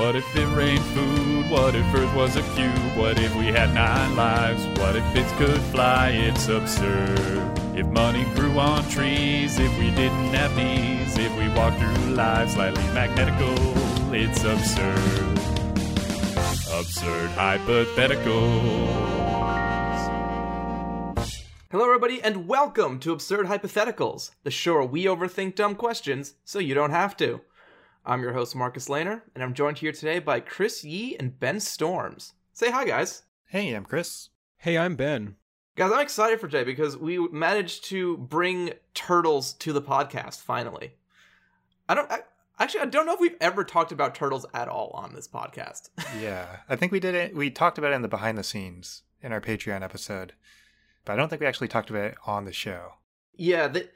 What if it rained food? What if Earth was a cube? What if we had nine lives? What if bits could fly? It's absurd. If money grew on trees, if we didn't have knees, if we walked through life slightly magnetical, it's absurd. Absurd hypotheticals. Hello, everybody, and welcome to Absurd Hypotheticals, the show where we overthink dumb questions so you don't have to. I'm your host, Marcus Lehner, and I'm joined here today by Chris Yee and Ben Storms. Say hi, guys. Hey, I'm Chris. Hey, I'm Ben. Guys, I'm excited for today because we managed to bring turtles to the podcast finally. I don't I, actually I don't know if we've ever talked about turtles at all on this podcast. Yeah, I think we did it. We talked about it in the behind the scenes in our Patreon episode, but I don't think we actually talked about it on the show. yeah, that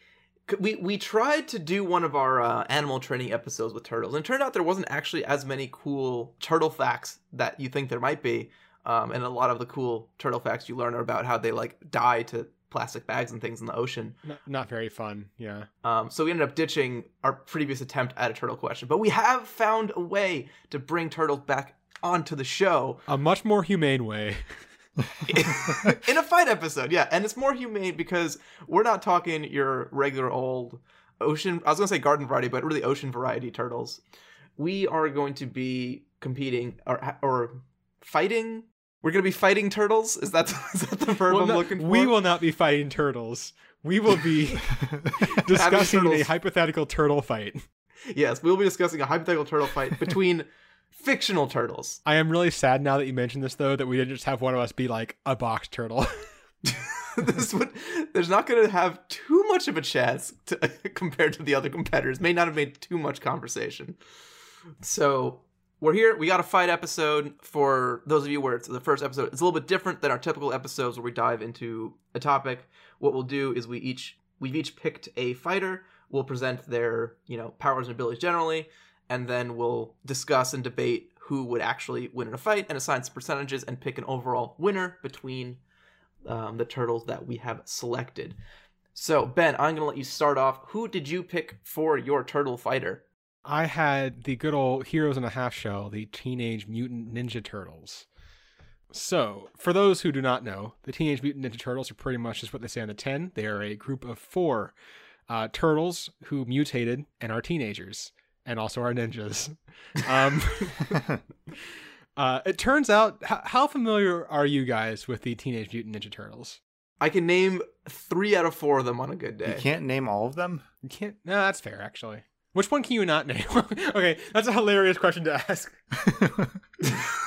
we we tried to do one of our uh, animal training episodes with turtles, and it turned out there wasn't actually as many cool turtle facts that you think there might be. Um, and a lot of the cool turtle facts you learn are about how they like die to plastic bags and things in the ocean. Not, not very fun. Yeah. Um, so we ended up ditching our previous attempt at a turtle question, but we have found a way to bring turtles back onto the show A much more humane way. in a fight episode. Yeah, and it's more humane because we're not talking your regular old ocean. I was gonna say garden variety, but really ocean variety turtles. We are going to be competing or or fighting. We're gonna be fighting turtles. Is that is that the verb Well, I'm looking for? We will not be fighting turtles. We will be discussing a hypothetical turtle fight. Yes, we'll be discussing a hypothetical turtle fight between fictional turtles. I am really sad now that you mentioned this, though, that we didn't just have one of us be like a box turtle. this would there's not going to have too much of a chance to, compared to the other competitors. May not have made too much conversation. So we're here. We got a fight episode for those of you where it's the first episode. It's a little bit different than our typical episodes where we dive into a topic. What we'll do is we each we've each picked a fighter. We'll present their you know powers and abilities generally, and then we'll discuss and debate who would actually win in a fight and assign some percentages and pick an overall winner between um, the turtles that we have selected. So, Ben, I'm going to let you start off. Who did you pick for your turtle fighter? I had the good old Heroes in a Half Shell, the Teenage Mutant Ninja Turtles. So, for those who do not know, the Teenage Mutant Ninja Turtles are pretty much just what they say on the tin. They are a group of four uh, turtles who mutated and are teenagers, and also are ninjas. Um, uh, it turns out, h- how familiar are you guys with the Teenage Mutant Ninja Turtles? I can name three out of four of them on a good day. You can't name all of them. You can't. No, that's fair, actually. Which one can you not name? okay, that's a hilarious question to ask.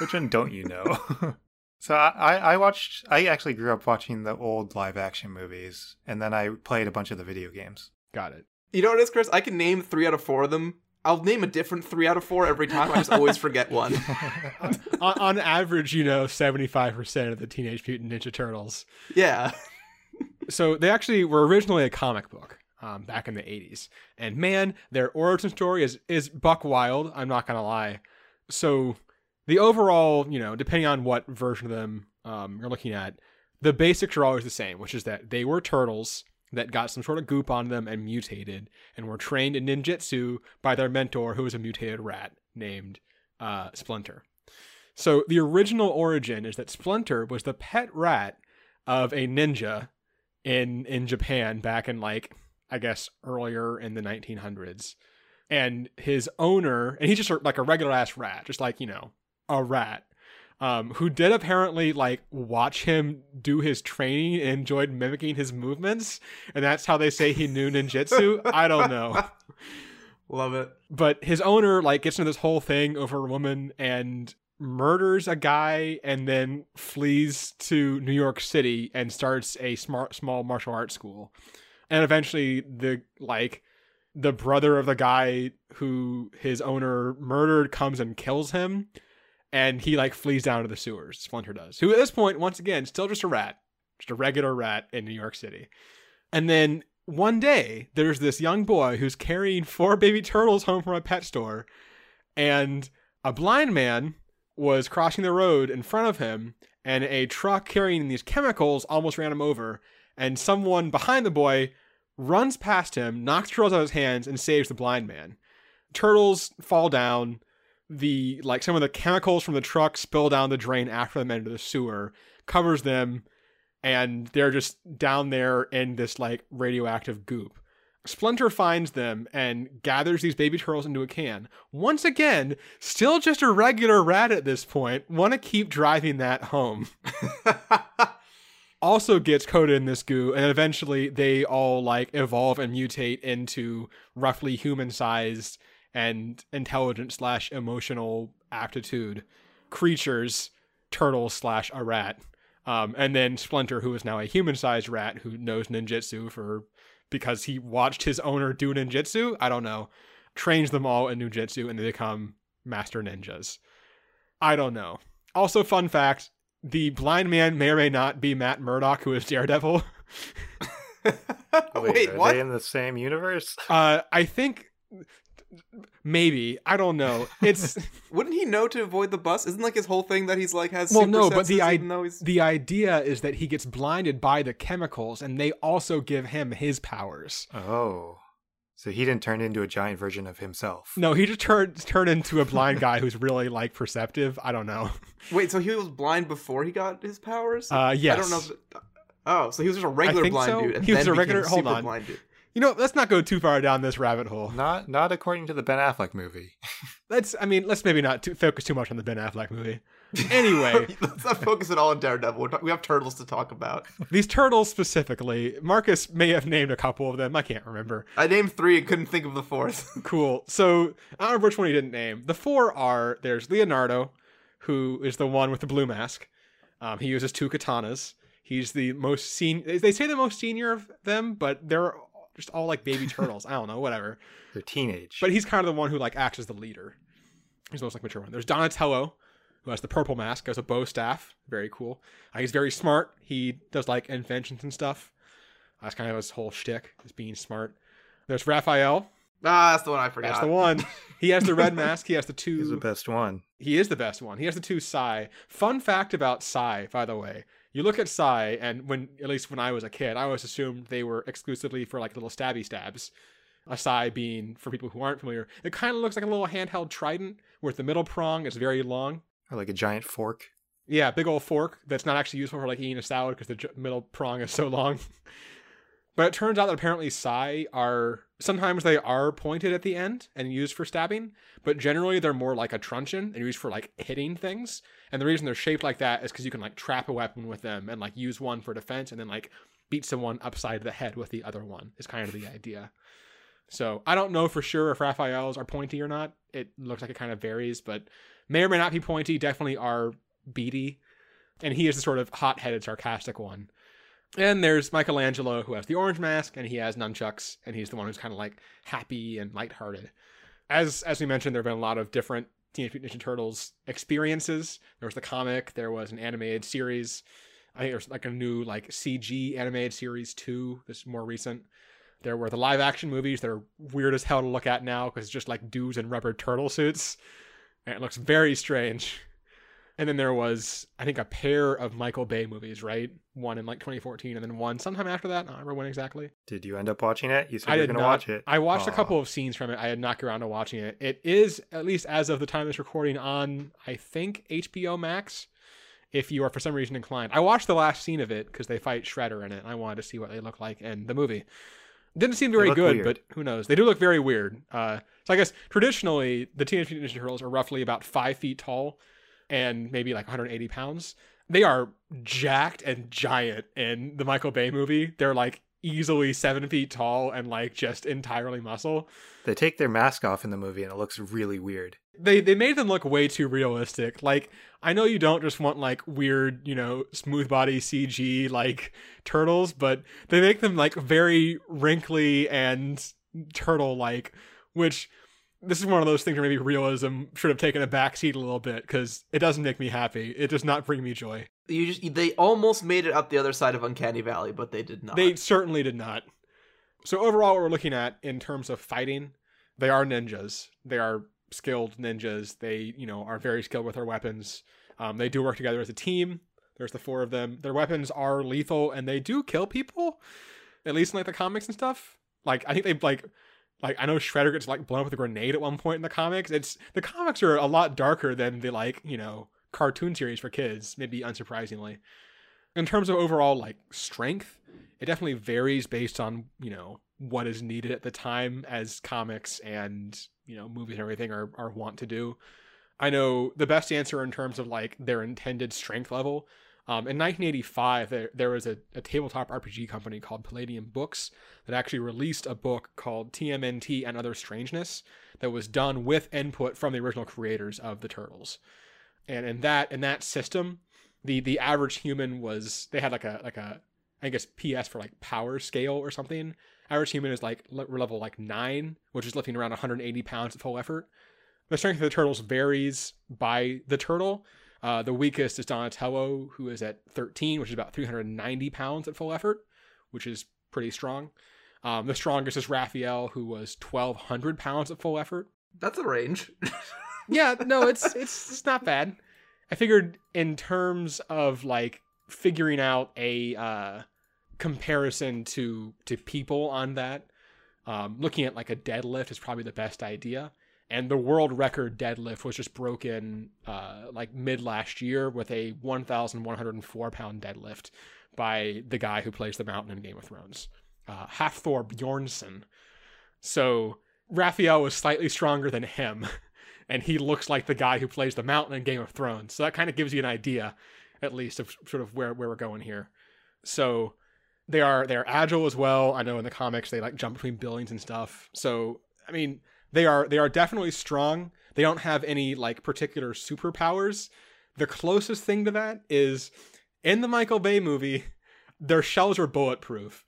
Which one don't you know? so I, I watched. I actually grew up watching the old live action movies, and then I played a bunch of the video games. Got it. You know what it is, Chris? I can name three out of four of them. I'll name a different three out of four every time. I just always forget one. on, on average, you know, 75% of the Teenage Mutant Ninja Turtles. Yeah. So they actually were originally a comic book um, back in the 80s. And man, their origin story is, is buck wild. I'm not going to lie. So the overall, you know, depending on what version of them um, you're looking at, the basics are always the same, which is that they were turtles that got some sort of goop on them and mutated and were trained in ninjutsu by their mentor, who was a mutated rat named uh, Splinter. So the original origin is that Splinter was the pet rat of a ninja in in Japan back in like I guess earlier in the 1900s. And his owner, and he's just like a regular ass rat, just like, you know, a rat. Um, who did apparently like watch him do his training and enjoyed mimicking his movements, and that's how they say he knew ninjutsu. I don't know Love it. but his owner like gets into this whole thing over a woman and murders a guy and then flees to New York City and starts a smart small martial arts school. And eventually the like the brother of the guy who his owner murdered comes and kills him and he like flees down to the sewers. Splinter does. Who at this point once again still just a rat, just a regular rat in New York City. And then one day there's this young boy who's carrying four baby turtles home from a pet store and a blind man was crossing the road in front of him and a truck carrying these chemicals almost ran him over and someone behind the boy runs past him knocks turtles out of his hands and saves the blind man turtles fall down the like some of the chemicals from the truck spill down the drain after them into the sewer, covers them, and they're just down there in this like radioactive goop. Splinter finds them and gathers these baby turtles into a can. Once again, still just a regular rat at this point. Want to keep driving that home. also gets coated in this goo, and eventually they all like evolve and mutate into roughly human sized and intelligent slash emotional aptitude creatures, turtle slash a rat. Um, and then Splinter, who is now a human sized rat who knows ninjutsu for because he watched his owner do ninjutsu. I don't know. Trains them all in ninjutsu and they become master ninjas. I don't know. Also, fun fact the blind man may or may not be Matt Murdock, who is Daredevil. Wait, Wait, are what? they in the same universe? Uh, I think maybe. I don't know. It's Wouldn't he know to avoid the bus? Isn't like his whole thing that he's like has Well, super no, but the senses i- even though he's the idea is that he gets blinded by the chemicals and they also give him his powers. Oh. So he didn't turn into a giant version of himself. No, he just turned turned into a blind guy who's really like perceptive. I don't know. Wait, so he was blind before he got his powers? Uh, yes. I don't know. If, oh, so he was just a regular blind so. dude, and He was then a regular- hold on. blind dude. You know, let's not go too far down this rabbit hole. Not not according to the Ben Affleck movie. Let's, I mean, let's maybe not too, focus too much on the Ben Affleck movie. Anyway, Let's not focus at all on Daredevil. We have turtles to talk about. these turtles specifically, Marcus may have named a couple of them. I can't remember. I named three and couldn't think of the fourth. Cool. So I don't remember which one he didn't name. The four are there's Leonardo, who is the one with the blue mask. Um, he uses two katanas. He's the most senior. They say the most senior of them, but they're just all like baby turtles. I don't know, whatever. They're teenage. But he's kind of the one who like acts as the leader. He's the most like mature one. There's Donatello, who has the purple mask, has a bow staff, very cool. Uh, he's very smart. He does like inventions and stuff. That's kind of his whole shtick, is being smart. There's Raphael. ah, that's the one I forgot. That's the one. He has the red mask. He has the two. He's the best one. He is the best one. He has the two sai. Fun fact about sai, by the way. You look at sai, and when at least when I was a kid, I always assumed they were exclusively for like little stabby stabs. A sai being, for people who aren't familiar, it kind of looks like a little handheld trident, where the middle prong is very long. Or like a giant fork. Yeah, big old fork that's not actually useful for like eating a salad because the j- middle prong is so long. but it turns out that apparently sai are sometimes they are pointed at the end and used for stabbing, but generally they're more like a truncheon and used for like hitting things. And the reason they're shaped like that is because you can like trap a weapon with them and like use one for defense and then like beat someone upside the head with the other one is kind of the idea. So I don't know for sure if Raphael's are pointy or not. It looks like it kind of varies, but may or may not be pointy. Definitely are beady, and he is the sort of hot-headed, sarcastic one. And there's Michelangelo, who has the orange mask, and he has nunchucks, and he's the one who's kind of like happy and lighthearted. As as we mentioned, there have been a lot of different Teenage Mutant Ninja Turtles experiences. There was the comic, there was an animated series. I think there's like a new like CG animated series too. This is more recent. There were the live action movies. They're weird as hell to look at now because it's just like dudes in rubber turtle suits, and it looks very strange. And then there was, I think, a pair of Michael Bay movies, right? One in like 2014, and then one sometime after that. I don't remember when exactly. Did you end up watching it? You said I you were going to watch it. I watched a couple of scenes from it. I had not get around to watching it. It is, at least as of the time of this recording, on I think HBO Max. If you are for some reason inclined, I watched the last scene of it because they fight Shredder in it. And I wanted to see what they look like in the movie. Didn't seem very good, weird. but who knows? They do look very weird. Uh, so I guess traditionally the Teenage Mutant Ninja Turtles are roughly about five feet tall and maybe like 180 pounds. They are jacked and giant in the Michael Bay movie. They're like easily seven feet tall and like just entirely muscle. They take their mask off in the movie and it looks really weird. They they made them look way too realistic. Like I know you don't just want like weird, you know, smooth body CG like turtles, but they make them like very wrinkly and turtle like, which this is one of those things where maybe realism should have taken a backseat a little bit because it doesn't make me happy. It does not bring me joy. You just they almost made it up the other side of Uncanny Valley, but they did not. They certainly did not. So overall, what we're looking at in terms of fighting, they are ninjas. They are skilled ninjas. They, you know, are very skilled with their weapons. Um, they do work together as a team. There's the four of them. Their weapons are lethal, and they do kill people. At least in like the comics and stuff. Like I think they like Like I know Shredder gets like blown up with a grenade at one point in the comics. It's the comics are a lot darker than the like you know cartoon series for kids. Maybe unsurprisingly, in terms of overall like strength, it definitely varies based on you know what is needed at the time as comics and you know movies and everything are are want to do. I know the best answer in terms of like their intended strength level. Um, in 1985, there, there was a, a tabletop RPG company called Palladium Books that actually released a book called TMNT and Other Strangeness that was done with input from the original creators of the Turtles. And in that in that system, the the average human was they had like a like a I guess PS for like power scale or something. Average human is like level like nine, which is lifting around 180 pounds at full effort. The strength of the turtles varies by the turtle. Uh, the weakest is Donatello, who is at 13, which is about 390 pounds at full effort, which is pretty strong. Um, the strongest is Raphael, who was 1,200 pounds at full effort. That's a range. yeah, no, it's it's it's not bad. I figured in terms of like figuring out a uh, comparison to to people on that, um, looking at like a deadlift is probably the best idea and the world record deadlift was just broken uh, like mid last year with a 1,104 pound deadlift by the guy who plays the mountain in Game of Thrones, uh, Hafthor Bjornsson. So Raphael was slightly stronger than him, and he looks like the guy who plays the mountain in Game of Thrones. So that kind of gives you an idea, at least, of sort of where, where we're going here. So they are they're agile as well. I know in the comics they like jump between buildings and stuff. So I mean, they are they are definitely strong. They don't have any like particular superpowers. The closest thing to that is in the Michael Bay movie, their shells are bulletproof.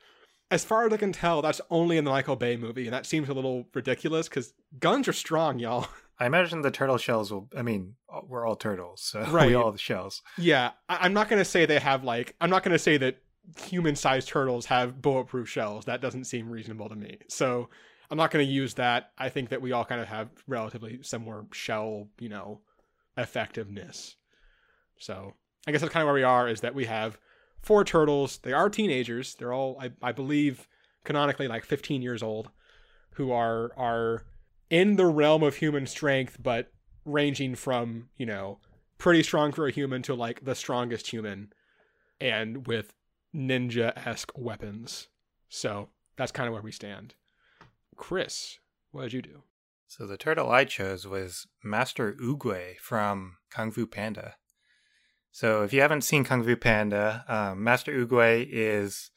As far as I can tell, that's only in the Michael Bay movie, and that seems a little ridiculous because guns are strong, y'all. I imagine the turtle shells will. I mean, we're all turtles, so Right. we all have shells. Yeah, I- I'm not gonna say they have like I'm not gonna say that human-sized turtles have bulletproof shells. That doesn't seem reasonable to me. So I'm not gonna use that. I think that we all kind of have relatively similar shell, you know, effectiveness. So I guess that's kind of where we are. Is that we have four turtles. They are teenagers. They're all, I, I believe, canonically like 15 years old, who are are in the realm of human strength, but ranging from you know pretty strong for a human to like the strongest human, and with ninja esque weapons. So that's kind of where we stand. Chris, what did you do? So the turtle I chose was Master Oogway from Kung Fu Panda. So if you haven't seen Kung Fu Panda, um, Master Oogway is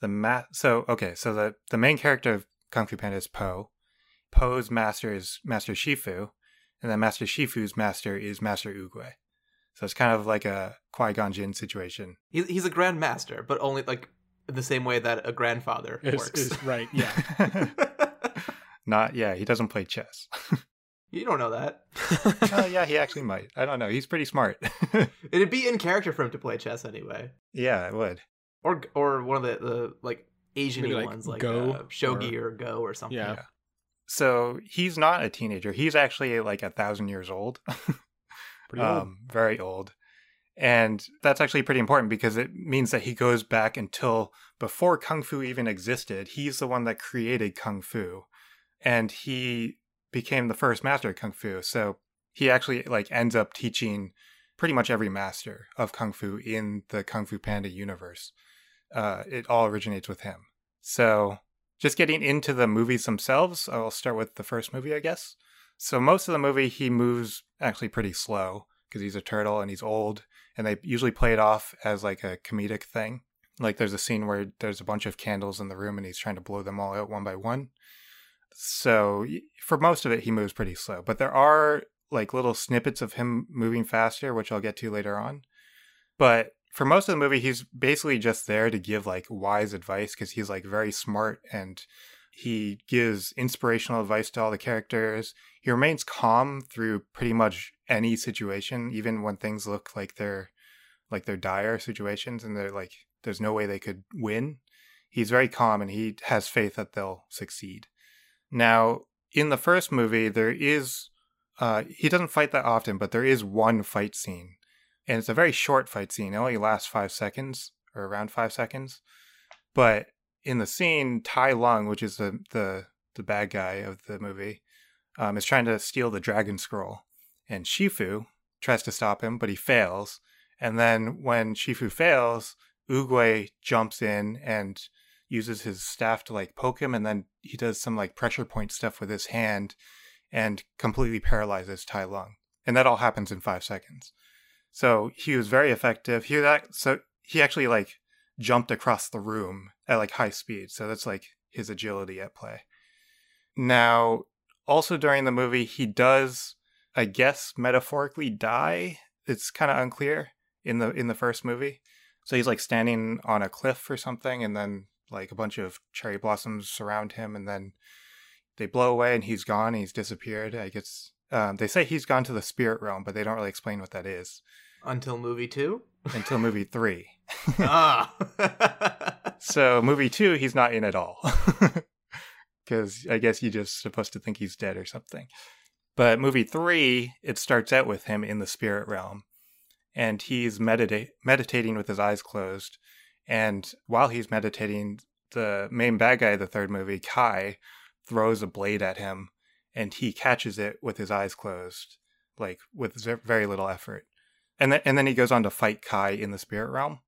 the ma- so okay, so the the main character of Kung Fu Panda is Po. Po's master is Master Shifu, and then Master Shifu's master is Master Oogway. So it's kind of like a Qui Gon Jinn situation. He's he's a grandmaster, but only like the same way that a grandfather Is, works. is right, yeah. Not yeah, he doesn't play chess. you don't know that. oh yeah, he actually might. I don't know. He's pretty smart. It'd be in character for him to play chess anyway, yeah, it would. or or one of the, the like Asian like, ones like Go uh, shogi or, Go or something. Yeah. Yeah. So he's not a teenager. He's actually like a thousand years old. Pretty old. um, very old. And that's actually pretty important because it means that he goes back until before Kung Fu even existed. He's the one that created Kung Fu. And he became the first master of Kung Fu. So he actually like ends up teaching pretty much every master of Kung Fu in the Kung Fu Panda universe. Uh, it all originates with him. So just getting into the movies themselves, I'll start with the first movie, I guess. So most of the movie, he moves actually pretty slow because he's a turtle and he's old, and they usually play it off as like a comedic thing. Like there's a scene where there's a bunch of candles in the room and he's trying to blow them all out one by one. So for most of it, he moves pretty slow, but there are like little snippets of him moving faster, which I'll get to later on. But for most of the movie, he's basically just there to give like wise advice because he's like very smart and he gives inspirational advice to all the characters. He remains calm through pretty much any situation, even when things look like they're like they're dire situations and they're like there's no way they could win. He's very calm and he has faith that they'll succeed. Now, in the first movie, there is uh, he doesn't fight that often, but there is one fight scene, and it's a very short fight scene. It only lasts five seconds or around five seconds, but in the scene, Tai Lung, which is the the the bad guy of the movie, um, is trying to steal the Dragon Scroll, and Shifu tries to stop him, but he fails. And then when Shifu fails, Oogway jumps in and uses his staff to like poke him, and then he does some like pressure point stuff with his hand and completely paralyzes Tai Lung. And that all happens in five seconds. So he was very effective. He that so he actually like jumped across the room at like high speed. So that's like his agility at play. Now, also during the movie, he does, I guess, metaphorically die. It's kind of unclear in the in the first movie. So he's like standing on a cliff or something, and then like a bunch of cherry blossoms surround him, and then they blow away, and he's gone. And he's disappeared. I guess um, they say he's gone to the spirit realm, but they don't really explain what that is Until movie two. until movie three. ah. So movie two, he's not in at all, because I guess you're just supposed to think he's dead or something. But movie three, it starts out with him in the spirit realm, and he's medita- meditating with his eyes closed. And while he's meditating, the main bad guy of the third movie, Kai, throws a blade at him, and he catches it with his eyes closed, like with very little effort. And then and then he goes on to fight Kai in the spirit realm.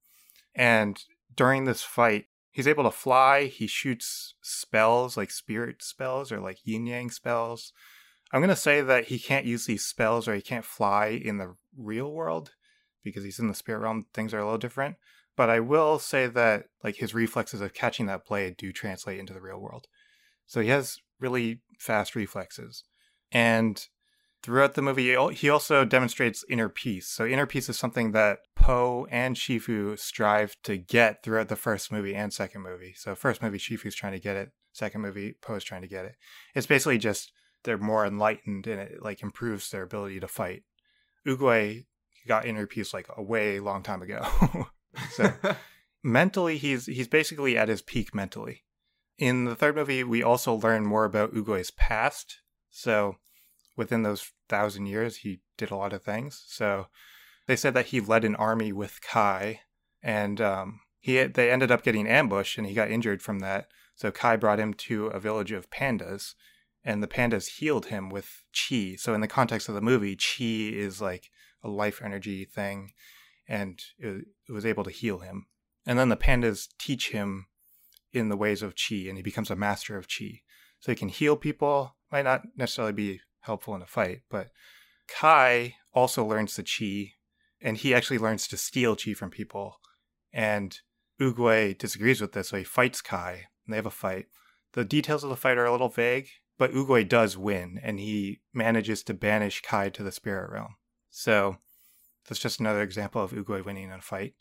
And during this fight, he's able to fly. He shoots spells, like spirit spells or like yin yang spells. I'm going to say that he can't use these spells or he can't fly in the real world because he's in the spirit realm. Things are a little different. But I will say that like his reflexes of catching that blade do translate into the real world. So he has really fast reflexes. And throughout the movie, he also demonstrates inner peace. So inner peace is something that Po and Shifu strive to get throughout the first movie and second movie. So first movie, Shifu's trying to get it. Second movie, Po's trying to get it. It's basically just they're more enlightened and it like improves their ability to fight. Oogway got inner peace like a way long time ago. so mentally he's he's basically at his peak mentally. In the third movie, we also learn more about Oogway's past. So within those thousand years, he did a lot of things. So they said that he led an army with Kai, and um, he they ended up getting ambushed, and he got injured from that. So Kai brought him to a village of pandas, and the pandas healed him with chi. So in the context of the movie, chi is like a life energy thing, and it, was able to heal him. And then the pandas teach him in the ways of chi, and he becomes a master of chi. So he can heal people. Might not necessarily be helpful in a fight, but Kai also learns the chi, and he actually learns to steal chi from people. And Oogway disagrees with this, so he fights Kai, and they have a fight. The details of the fight are a little vague, but Oogway does win, and he manages to banish Kai to the spirit realm. So that's just another example of Oogway winning in a fight.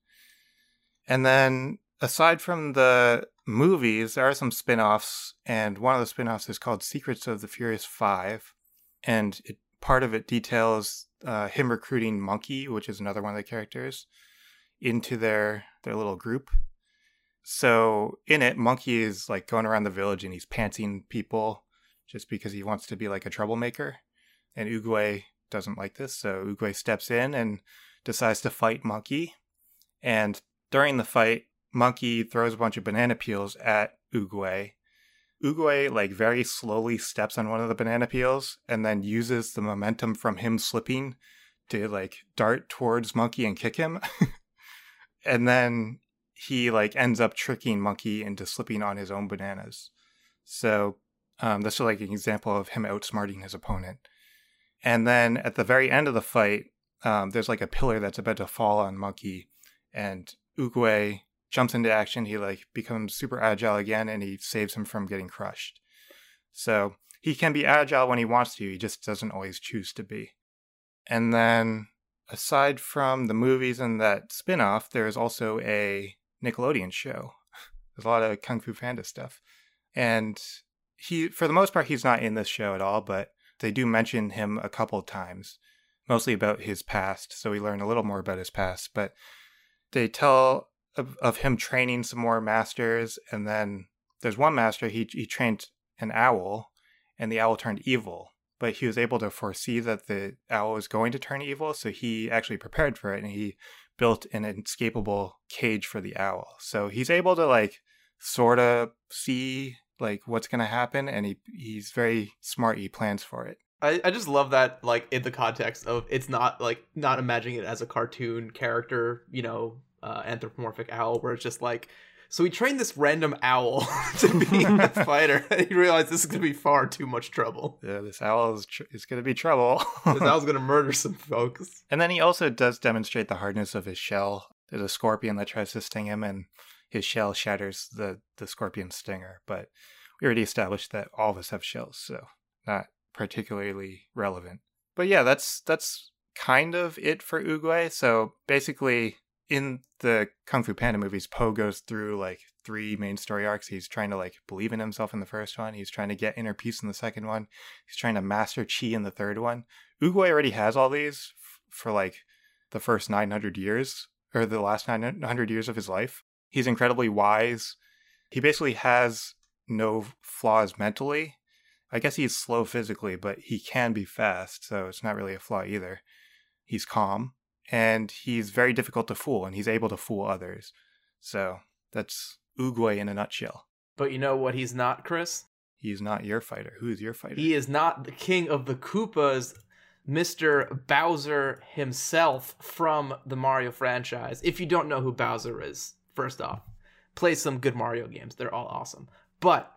And then aside from the movies, there are some spin-offs, and one of the spin-offs is called Secrets of the Furious Five, and it, part of it details uh, him recruiting Monkey, which is another one of the characters, into their their little group. So in it, Monkey is like going around the village and he's pantsing people just because he wants to be like a troublemaker, and Oogway doesn't like this, so Oogway steps in and decides to fight Monkey, and during the fight, Monkey throws a bunch of banana peels at Oogway. Oogway like very slowly steps on one of the banana peels and then uses the momentum from him slipping to like dart towards Monkey and kick him. and then he like ends up tricking Monkey into slipping on his own bananas. So um, this is like an example of him outsmarting his opponent. And then at the very end of the fight, um, there's like a pillar that's about to fall on Monkey, and Oogway jumps into action. He like becomes super agile again, and he saves him from getting crushed. So he can be agile when he wants to. He just doesn't always choose to be. And then, aside from the movies and that spin-off, there is also a Nickelodeon show. There's a lot of Kung Fu Panda stuff, and he, for the most part, he's not in this show at all. But they do mention him a couple times, mostly about his past. So we learn a little more about his past, but they tell of, of him training some more masters, and then there's one master he he trained an owl, and the owl turned evil. But he was able to foresee that the owl was going to turn evil, so he actually prepared for it, and he built an escapable cage for the owl. So he's able to like sort of see like what's going to happen and he he's very smart he plans for it. I, I just love that like in the context of it's not like not imagining it as a cartoon character you know uh, anthropomorphic owl where it's just like so he trained this random owl to be a fighter and he realized this is going to be far too much trouble. Yeah this owl is, tr- is going to be trouble. This owl's going to murder some folks. And then he also does demonstrate the hardness of his shell. There's a scorpion that tries to sting him and his shell shatters the the scorpion stinger but we already established that all of us have shells so not particularly relevant but yeah that's that's kind of it for Oogway. So basically, in the Kung Fu Panda movies, Po goes through like three main story arcs. He's trying to like believe in himself in the first one. He's trying to get inner peace in the second one. He's trying to master chi in the third one. Oogway already has all these f- for like the first 900 years or the last 900 years of his life. He's incredibly wise. He basically has no flaws mentally. I guess he's slow physically, but he can be fast, so it's not really a flaw either. He's calm and he's very difficult to fool and he's able to fool others. So that's Oogway in a nutshell. But you know what he's not, Chris? He's not your fighter. Who's your fighter? He is not the king of the Koopas, Mr. Bowser himself from the Mario franchise. If you don't know who Bowser is, first off, play some good Mario games. They're all awesome. But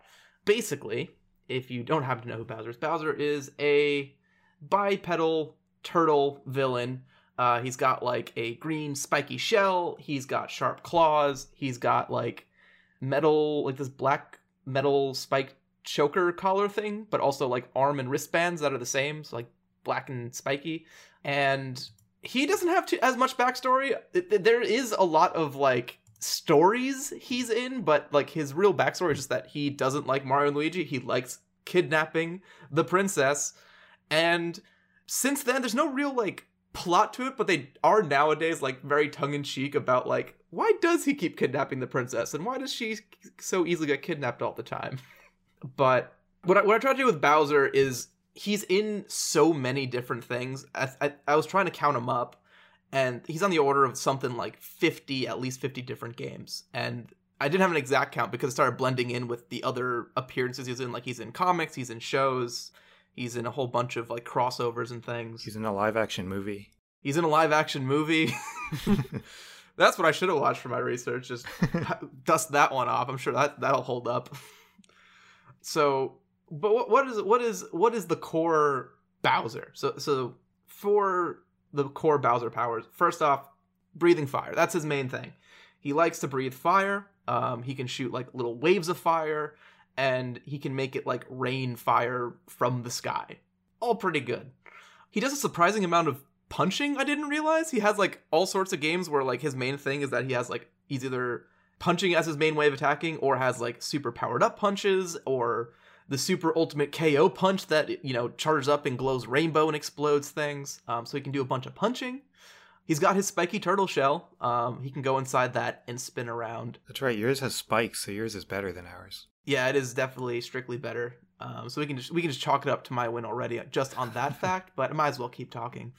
basically, if you don't happen to know who Bowser is, Bowser is a bipedal turtle villain. Uh, he's got like a green spiky shell. He's got sharp claws. He's got like metal, like this black metal spike choker collar thing, but also like arm and wristbands that are the same, so like black and spiky. And he doesn't have to as much backstory. There is a lot of like stories he's in, but like his real backstory is just that he doesn't like Mario and Luigi. He likes kidnapping the princess, and since then, there's no real like plot to it, but they are nowadays like very tongue in cheek about like why does he keep kidnapping the princess and why does she so easily get kidnapped all the time? but what I, what I try to do with Bowser is he's in so many different things. I, I, I was trying to count him up, and he's on the order of something like fifty, at least fifty different games, and. I didn't have an exact count because it started blending in with the other appearances he's in. Like he's in comics, he's in shows, He's in a whole bunch of like crossovers and things. He's in a live action movie. He's in a live action movie. That's what I should have watched for my research. Just dust that one off. I'm sure that that'll hold up. So, but what, what is what is what is the core Bowser? So so for the core Bowser powers, first off, breathing fire. That's his main thing. He likes to breathe fire. Um, he can shoot like little waves of fire, and he can make it like rain fire from the sky. All pretty good. He does a surprising amount of punching. I didn't realize he has like all sorts of games where like his main thing is that he has like he's either punching as his main way of attacking or has like super powered up punches or the super ultimate KO punch that you know charges up and glows rainbow and explodes things. Um, so he can do a bunch of punching. He's got his spiky turtle shell. Um, he can go inside that and spin around. That's right. Yours has spikes, so yours is better than ours. Yeah, it is definitely strictly better. Um, so we can just we can just chalk it up to my win already just on that fact. But I might as well keep talking.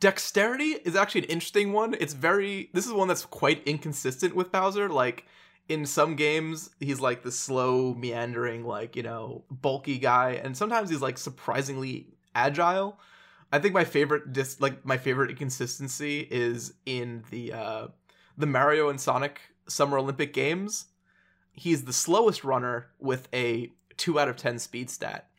Dexterity is actually an interesting one. It's very this is one that's quite inconsistent with Bowser. Like in some games, he's like the slow, meandering, like you know, bulky guy, and sometimes he's like surprisingly agile. I think my favorite dis like my favorite inconsistency is in the uh the Mario and Sonic Summer Olympic Games. He's the slowest runner with a 2 out of 10 speed stat.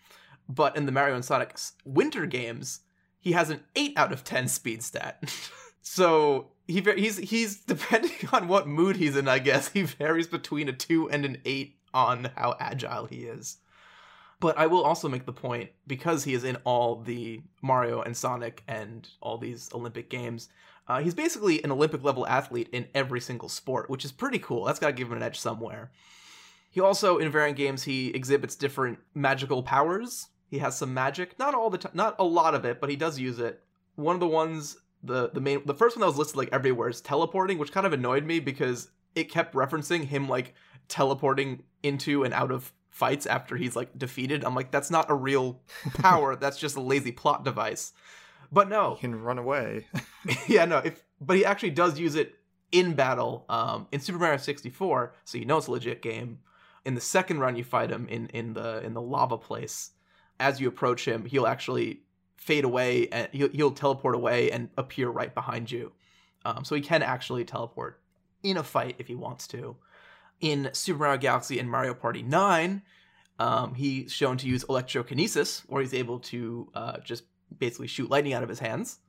But in the Mario and Sonic Winter Games, he has an 8 out of 10 speed stat. so he he's he's depending on what mood he's in, I guess. He varies between a 2 and an 8 on how agile he is. But I will also make the point because he is in all the Mario and Sonic and all these Olympic games. Uh, he's basically an Olympic level athlete in every single sport, which is pretty cool. That's got to give him an edge somewhere. He also, in varying games, he exhibits different magical powers. He has some magic, not all the time, not a lot of it, but he does use it. One of the ones, the the main, the first one that was listed like everywhere is teleporting, which kind of annoyed me because it kept referencing him like teleporting into and out of fights after he's like defeated. I'm like, that's not a real power. that's just a lazy plot device. But no, he can run away. yeah, no. If but he actually does use it in battle um, in Super Mario 64, so you know it's a legit game. in the second run you fight him in in the in the lava place. As you approach him, he'll actually fade away and he'll, he'll teleport away and appear right behind you. Um, so he can actually teleport in a fight if he wants to. In Super Mario Galaxy and Mario Party 9, um, he's shown to use electrokinesis, where he's able to uh, just basically shoot lightning out of his hands.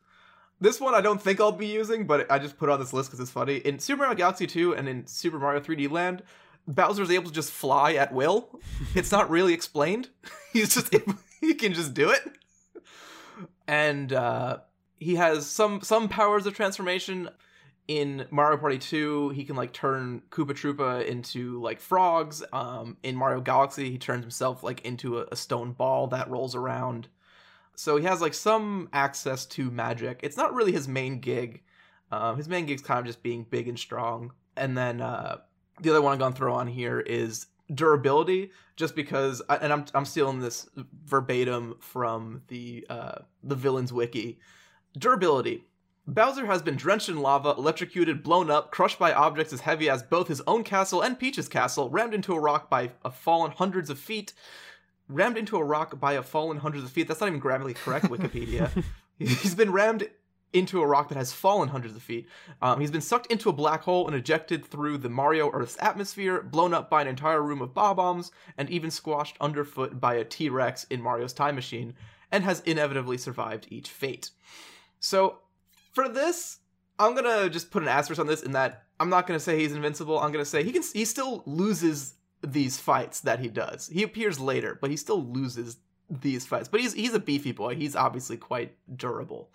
This one I don't think I'll be using, but I just put on this list because it's funny. In Super Mario Galaxy 2 and in Super Mario 3D Land, Bowser's able to just fly at will. It's not really explained. He's just able, he can just do it. And uh, he has some some powers of transformation. In Mario Party 2, he can like turn Koopa Troopa into like frogs. Um, in Mario Galaxy, he turns himself like into a, a stone ball that rolls around. So he has like some access to magic. It's not really his main gig. Um, his main gig's kind of just being big and strong. And then uh, the other one I'm gonna throw on here is durability, just because. And I'm I'm stealing this verbatim from the uh, the villains wiki. Durability. Bowser has been drenched in lava, electrocuted, blown up, crushed by objects as heavy as both his own castle and Peach's castle, rammed into a rock by a fallen hundreds of feet, rammed into a rock by a fallen hundreds of feet. That's not even grammatically correct, Wikipedia. He's been rammed into a rock that has fallen hundreds of feet. Um, he's been sucked into a black hole and ejected through the Mario Earth's atmosphere, blown up by an entire room of Bob-ombs, and even squashed underfoot by a T-Rex in Mario's Time Machine, and has inevitably survived each fate. So, for this, I'm gonna just put an asterisk on this in that I'm not gonna say he's invincible. I'm gonna say he can he still loses these fights that he does. He appears later, but he still loses these fights. But he's he's a beefy boy. He's obviously quite durable.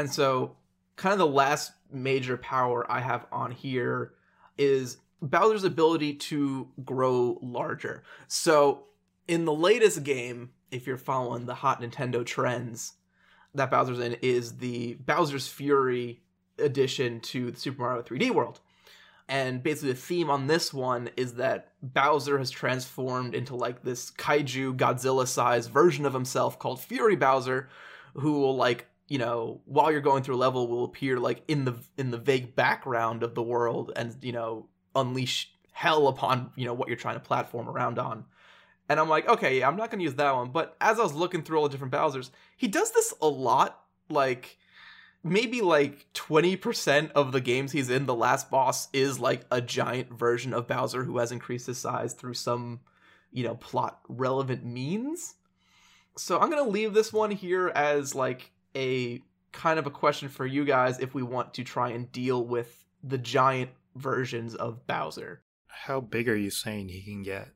And so kind of the last major power I have on here is Bowser's ability to grow larger. So in the latest game, if you're following the hot Nintendo trends, that Bowser's in is the Bowser's Fury addition to the Super Mario 3D World. And basically, the theme on this one is that Bowser has transformed into like this kaiju Godzilla sized version of himself called Fury Bowser, who will like you know while you're going through a level will appear like in the in the vague background of the world and you know unleash hell upon you know what you're trying to platform around on and I'm like, okay, yeah, I'm not gonna use that one. But as I was looking through all the different Bowser's, he does this a lot. Like maybe like 20% of the games he's in, the last boss is like a giant version of Bowser who has increased his size through some, you know, plot relevant means. So I'm gonna leave this one here as like a kind of a question for you guys if we want to try and deal with the giant versions of Bowser. How big are you saying he can get?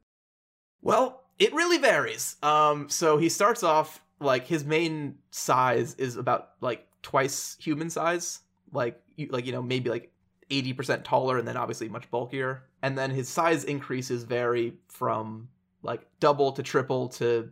Well, it really varies. Um, so he starts off like his main size is about like twice human size, like you, like you know maybe like eighty percent taller, and then obviously much bulkier. And then his size increases vary from like double to triple to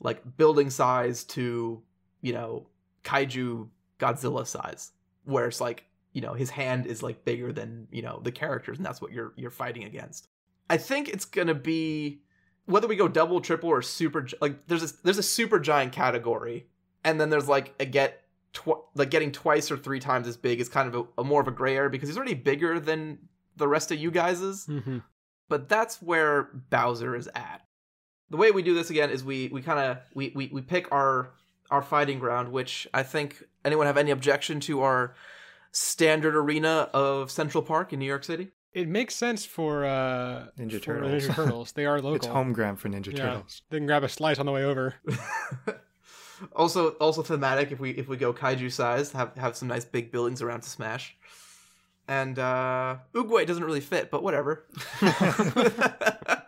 like building size to you know kaiju Godzilla size, where it's like you know his hand is like bigger than you know the characters, and that's what you're you're fighting against. I think it's gonna be whether we go double, triple, or super. Like there's a there's a super giant category, and then there's like a get tw- like getting twice or three times as big is kind of a, a more of a gray area because he's already bigger than the rest of you guys's. Mm-hmm. But that's where Bowser is at. The way we do this again is we we kind of we, we we pick our our fighting ground, which I think anyone have any objection to our standard arena of Central Park in New York City? It makes sense for uh, Ninja for Turtles. Ninja Turtles. They are local. It's home ground for Ninja Yeah. Turtles. They can grab a slice on the way over. also also thematic if we if we go kaiju sized have have some nice big buildings around to smash and uh Oogway doesn't really fit but whatever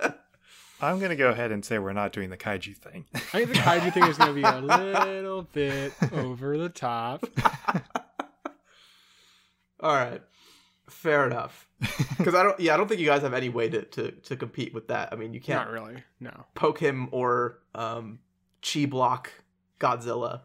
I'm gonna go ahead and say we're not doing the kaiju thing. I think the kaiju thing is going to be a little bit over the top. all right fair enough because i don't yeah i don't think you guys have any way to to, to compete with that i mean you can't Not really. No. poke him or um chi block godzilla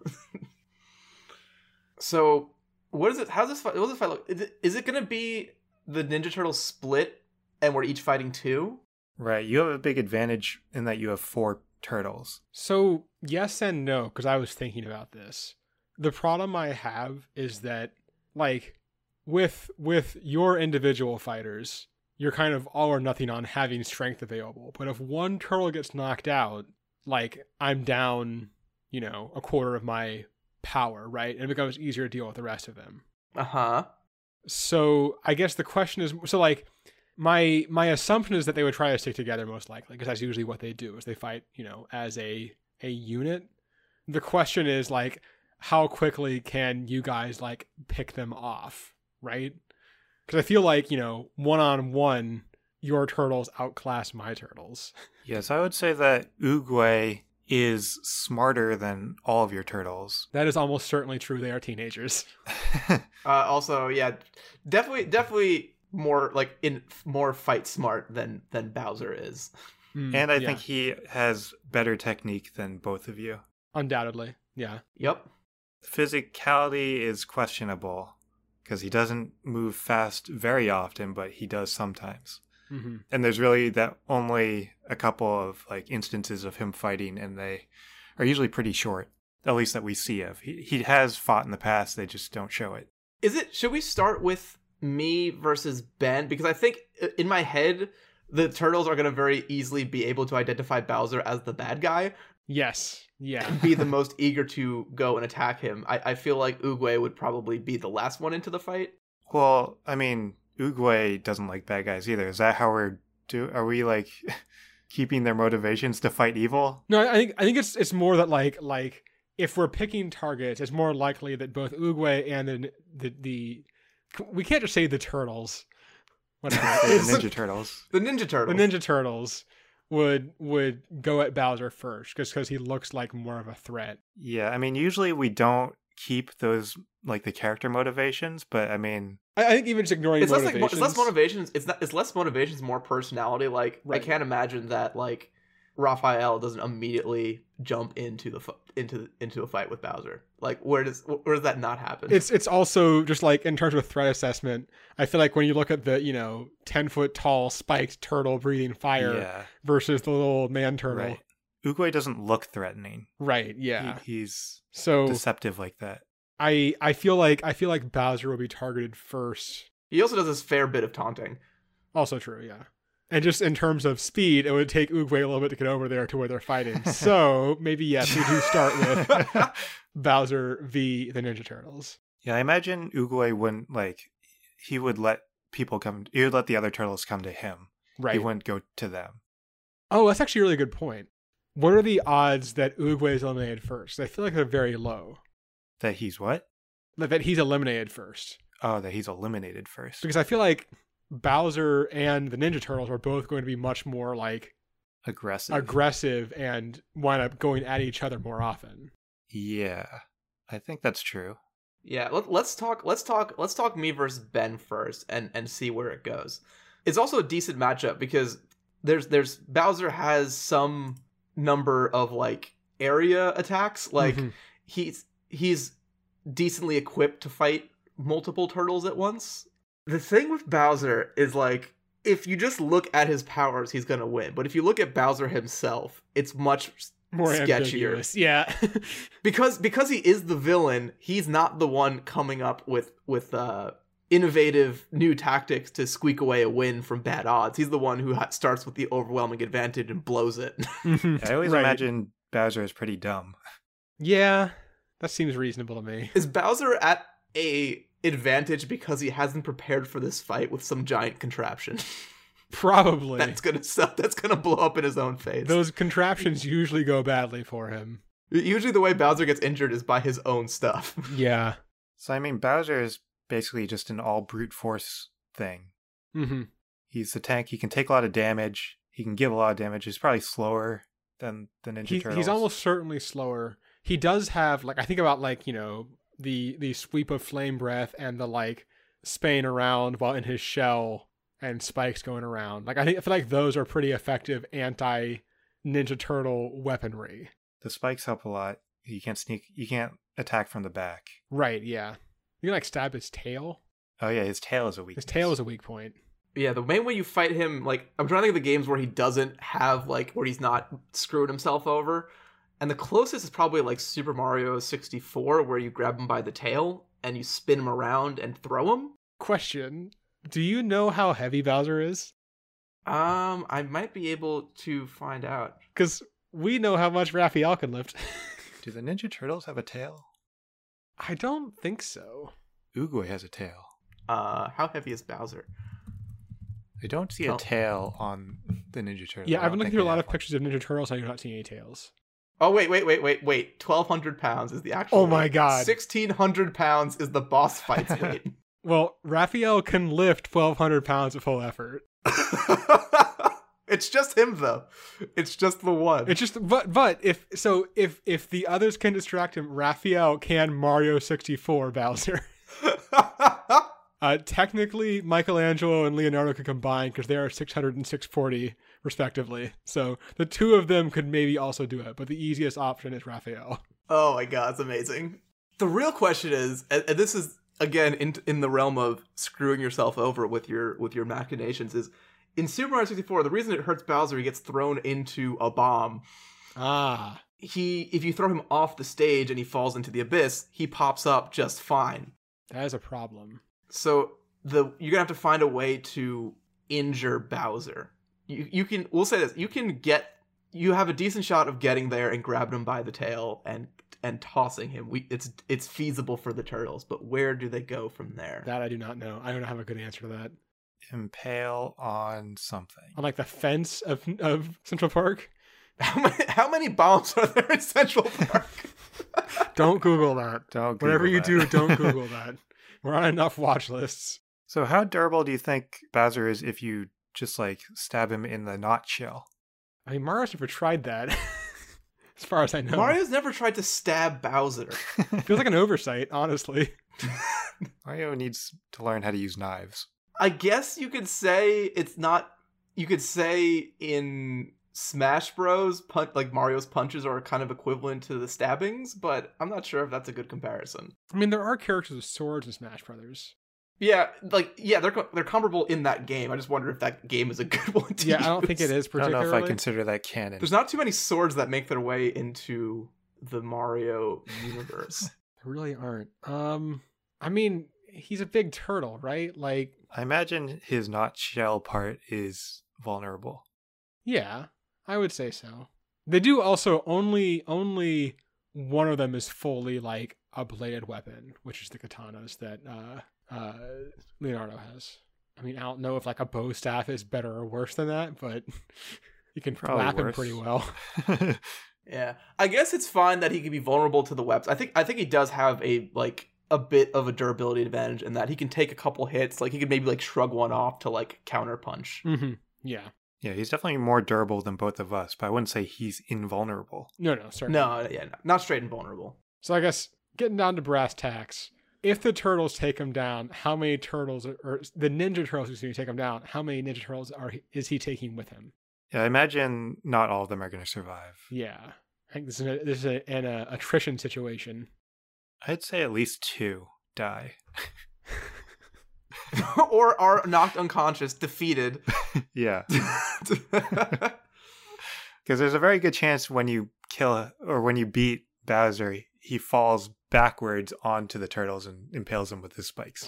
so what is it how's this fight what does this fight look is it, is it gonna be the ninja turtles split and we're each fighting two right. You have a big advantage in that you have four turtles. So, yes and no, because I was thinking about this. The problem I have is that, like, with with your individual fighters, you're kind of all or nothing on having strength available. But if one turtle gets knocked out, like I'm down, you know, a quarter of my power, right? And it becomes easier to deal with the rest of them. Uh huh. So I guess the question is so like my my assumption is that they would try to stick together most likely because that's usually what they do is they fight, you know, as a a unit. The question is like how quickly can you guys like pick them off, right? Because I feel like you know one on one, your turtles outclass my turtles. Yes, I would say that Oogway is smarter than all of your turtles. That is almost certainly true. They are teenagers. Uh, also, yeah, definitely, definitely more like in more fight smart than than Bowser is. Mm, and I yeah, think he has better technique than both of you. undoubtedly, yeah. Yep. Physicality is questionable because he doesn't move fast very often, but he does sometimes. hmm And there's really that only a couple of like instances of him fighting, and they are usually pretty short. At least that we see of. He he has fought in the past. They just don't show it. Is it? Should we start with me versus Ben? Because I think uh, in my head, the turtles are going to very easily be able to identify Bowser as the bad guy, Yes, yeah. and be the most eager to go and attack him. I, I feel like Oogway would probably be the last one into the fight. Well, I mean, Oogway doesn't like bad guys either. Is that how we're do? Are we like keeping their motivations to fight evil? No, I think I think it's it's more that like like if we're picking targets, it's more likely that both Oogway and the the, the we can't just say the turtles. Whatever. the Ninja Turtles. The Ninja Turtles. the Ninja Turtles would would go at Bowser first, just because he looks like more of a threat. Yeah, I mean, usually we don't keep those like the character motivations, but I mean, I, I think even just ignoring it's less like mo- motivations. it's less motivations. It's not. It's less motivations, more personality. Like Right. I can't imagine that like Raphael doesn't immediately jump into the into into a fight with Bowser. Like where does where does that not happen? it's it's also just like in terms of threat assessment. I feel like when you look at the you know ten foot tall spiked turtle breathing fire yeah, versus the little man turtle, right. Oogway doesn't look threatening. right? He- Yeah. he's so deceptive like that. I I feel like I feel like Bowser will be targeted first. he also does this fair bit of taunting. Also true, yeah. And just in terms of speed, it would take Oogway a little bit to get over there to where they're fighting. so maybe yes, we do start with Bowser v the Ninja Turtles. Yeah, I imagine Oogway wouldn't like. He would let people come. He would let the other turtles come to him. Right. He wouldn't go to them. Oh, that's actually a really good point. What are the odds that Oogway is eliminated first? I feel like they're very low. That he's what? That that he's eliminated first. Oh, that he's eliminated first. Because I feel like Bowser and the Ninja Turtles are both going to be much more like Aggressive. aggressive and wind up going at each other more often. yeah, I think that's true. Yeah, let, let's talk. Let's talk. Let's talk me versus Ben first, and and see where it goes. It's also a decent matchup because there's there's Bowser has some number of like area attacks. Like Mhm. he's he's decently equipped to fight multiple turtles at once. The thing with Bowser is like if you just look at his powers, he's gonna win. But if you look at Bowser himself, it's much more sketchier. ambiguous. Yeah. because because he is the villain he's not the one coming up with with uh innovative new tactics to squeak away a win from bad odds he's the one who ha- starts with the overwhelming advantage and blows it I always Right. imagine Bowser is pretty dumb. Yeah, that seems reasonable to me. is bowser at a advantage because he hasn't prepared for this fight with some giant contraption Probably. that's gonna suck that's gonna blow up in his own face Those contraptions usually go badly for him. usually the way bowser gets injured is by his own stuff Yeah. So I mean, Bowser is basically just an all brute force thing. hmm He's the tank. He can take a lot of damage. He can give a lot of damage. He's probably slower than the Ninja He, Turtles. he's almost certainly slower. He does have like I think about like you know the the sweep of flame breath and the like spaying around while in his shell and spikes going around. Like I think I feel like those are pretty effective anti Ninja Turtle weaponry. the spikes help a lot. You can't sneak. You can't attack from the back. Right? Yeah. You can like stab his tail. Oh yeah, his tail is a weak. His tail is a weak point. Yeah, the main way you fight him, like I'm trying to think of the games where he doesn't have like where he's not screwed himself over. And the closest is probably like Super Mario 64, where you grab him by the tail and you spin him around and throw him. Question: Do you know how heavy Bowser is? Um, I might be able to find out. Because we know how much Raphael can lift. Do the Ninja Turtles have a tail? I don't think so. Oogway has a tail. Uh, how heavy is Bowser? I don't see Oh. a tail on the Ninja Turtles. Yeah, I I've been looking through a lot of one. pictures of Ninja Turtles. and I do not seeing any tails. Oh wait, wait, wait, wait, wait. Twelve hundred pounds is the actual. Oh my weight. God. Sixteen hundred pounds is the boss fight's weight. Well, Raphael can lift 1,200 pounds at full effort. it's just him though. It's just the one. It's just, but but if so, if if the others can distract him, Raphael can Mario 64 Bowser. Uh, technically, Michelangelo and Leonardo can combine because they are 600 and 640 respectively. So the two of them could maybe also do it, but the easiest option is Raphael. Oh my god, it's amazing. The real question is, and, this is again in in the realm of screwing yourself over with your with your machinations, is in Super Mario 64, the reason it hurts Bowser, he gets thrown into a bomb. Ah, He, if you throw him off the stage and he falls into the abyss, he pops up just fine. that is a problem. So the you're gonna have to find a way to injure Bowser. You you can we'll say this, you can get you have a decent shot of getting there and grabbing him by the tail and and tossing him. We it's it's feasible for the turtles, but where do they go from there? That I do not know. I don't have a good answer to that. Impale on something. On like the fence of of Central Park. How many how many bombs are there in Central Park? Don't Google that. Don't Whatever Google you that. do, don't Google that. We're on enough watch lists. So how durable do you think Bowser is if you just like stab him in the not shell? I mean, Mario's never tried that, as far as I know. Mario's never tried to stab Bowser. feels like an oversight, honestly. Mario needs to learn how to use knives. I guess you could say it's not. You could say in Smash Bros, punch, like Mario's punches are kind of equivalent to the stabbings, but I'm not sure if that's a good comparison. I mean, there are characters with swords in Smash Brothers. Yeah, like yeah, they're they're comparable in that game. I just wonder if that game is a good one. To Yeah, I don't think it is. use. is I don't know particularly. if I consider that canon. There's not too many swords that make their way into the Mario universe. There really aren't. Um, I mean, he's a big turtle, right? Like, I imagine his not shell part is vulnerable. yeah, I would say so. They do also only only one of them is fully like a bladed weapon, which is the katanas that uh uh Leonardo has. I mean, I don't know if like a bow staff is better or worse than that, but you can Probably flap him pretty well. Yeah, I guess it's fine that he can be vulnerable to the webs. I think I think he does have a like a bit of a durability advantage in that he can take a couple hits. Like he could maybe like shrug one off to like counter punch. hmm Yeah. yeah, he's definitely more durable than both of us, but I wouldn't say he's invulnerable. No, no, certainly. No, yeah, not straight and vulnerable. So I guess getting down to brass tacks, if the turtles take him down, how many turtles or the ninja turtles excuse me take him down? How many ninja turtles are is he taking with him? Yeah, I imagine not all of them are going to survive. Yeah, I think this is a, this is a, an uh, attrition situation. I'd say at least two die. or are knocked unconscious, defeated. yeah, because there's a very good chance when you kill or when you beat Bowser, he falls backwards onto the turtles and impales them with his spikes.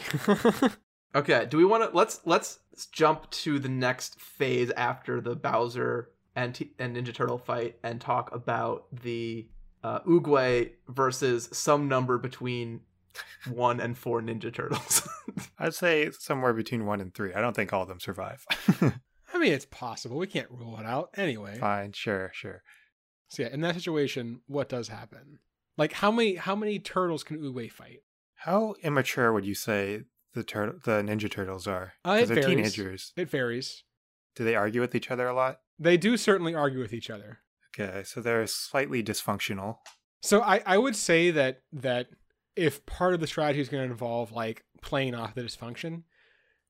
okay, do we want to let's let's jump to the next phase after the Bowser and T- and Ninja Turtle fight and talk about the uh, Oogway versus some number between one and four Ninja Turtles. I'd say somewhere between one and three. I don't think all of them survive. I mean, it's possible. We can't rule it out anyway. Fine, sure, sure. So yeah, in that situation, what does happen? Like how many how many turtles can Oogway fight? How immature would you say the turtle, the Ninja Turtles are? Uh, it they're varies. teenagers. It varies. Do they argue with each other a lot? They do certainly argue with each other. Okay, so they're slightly dysfunctional. So I, I would say that that if part of the strategy is going to involve like playing off the dysfunction,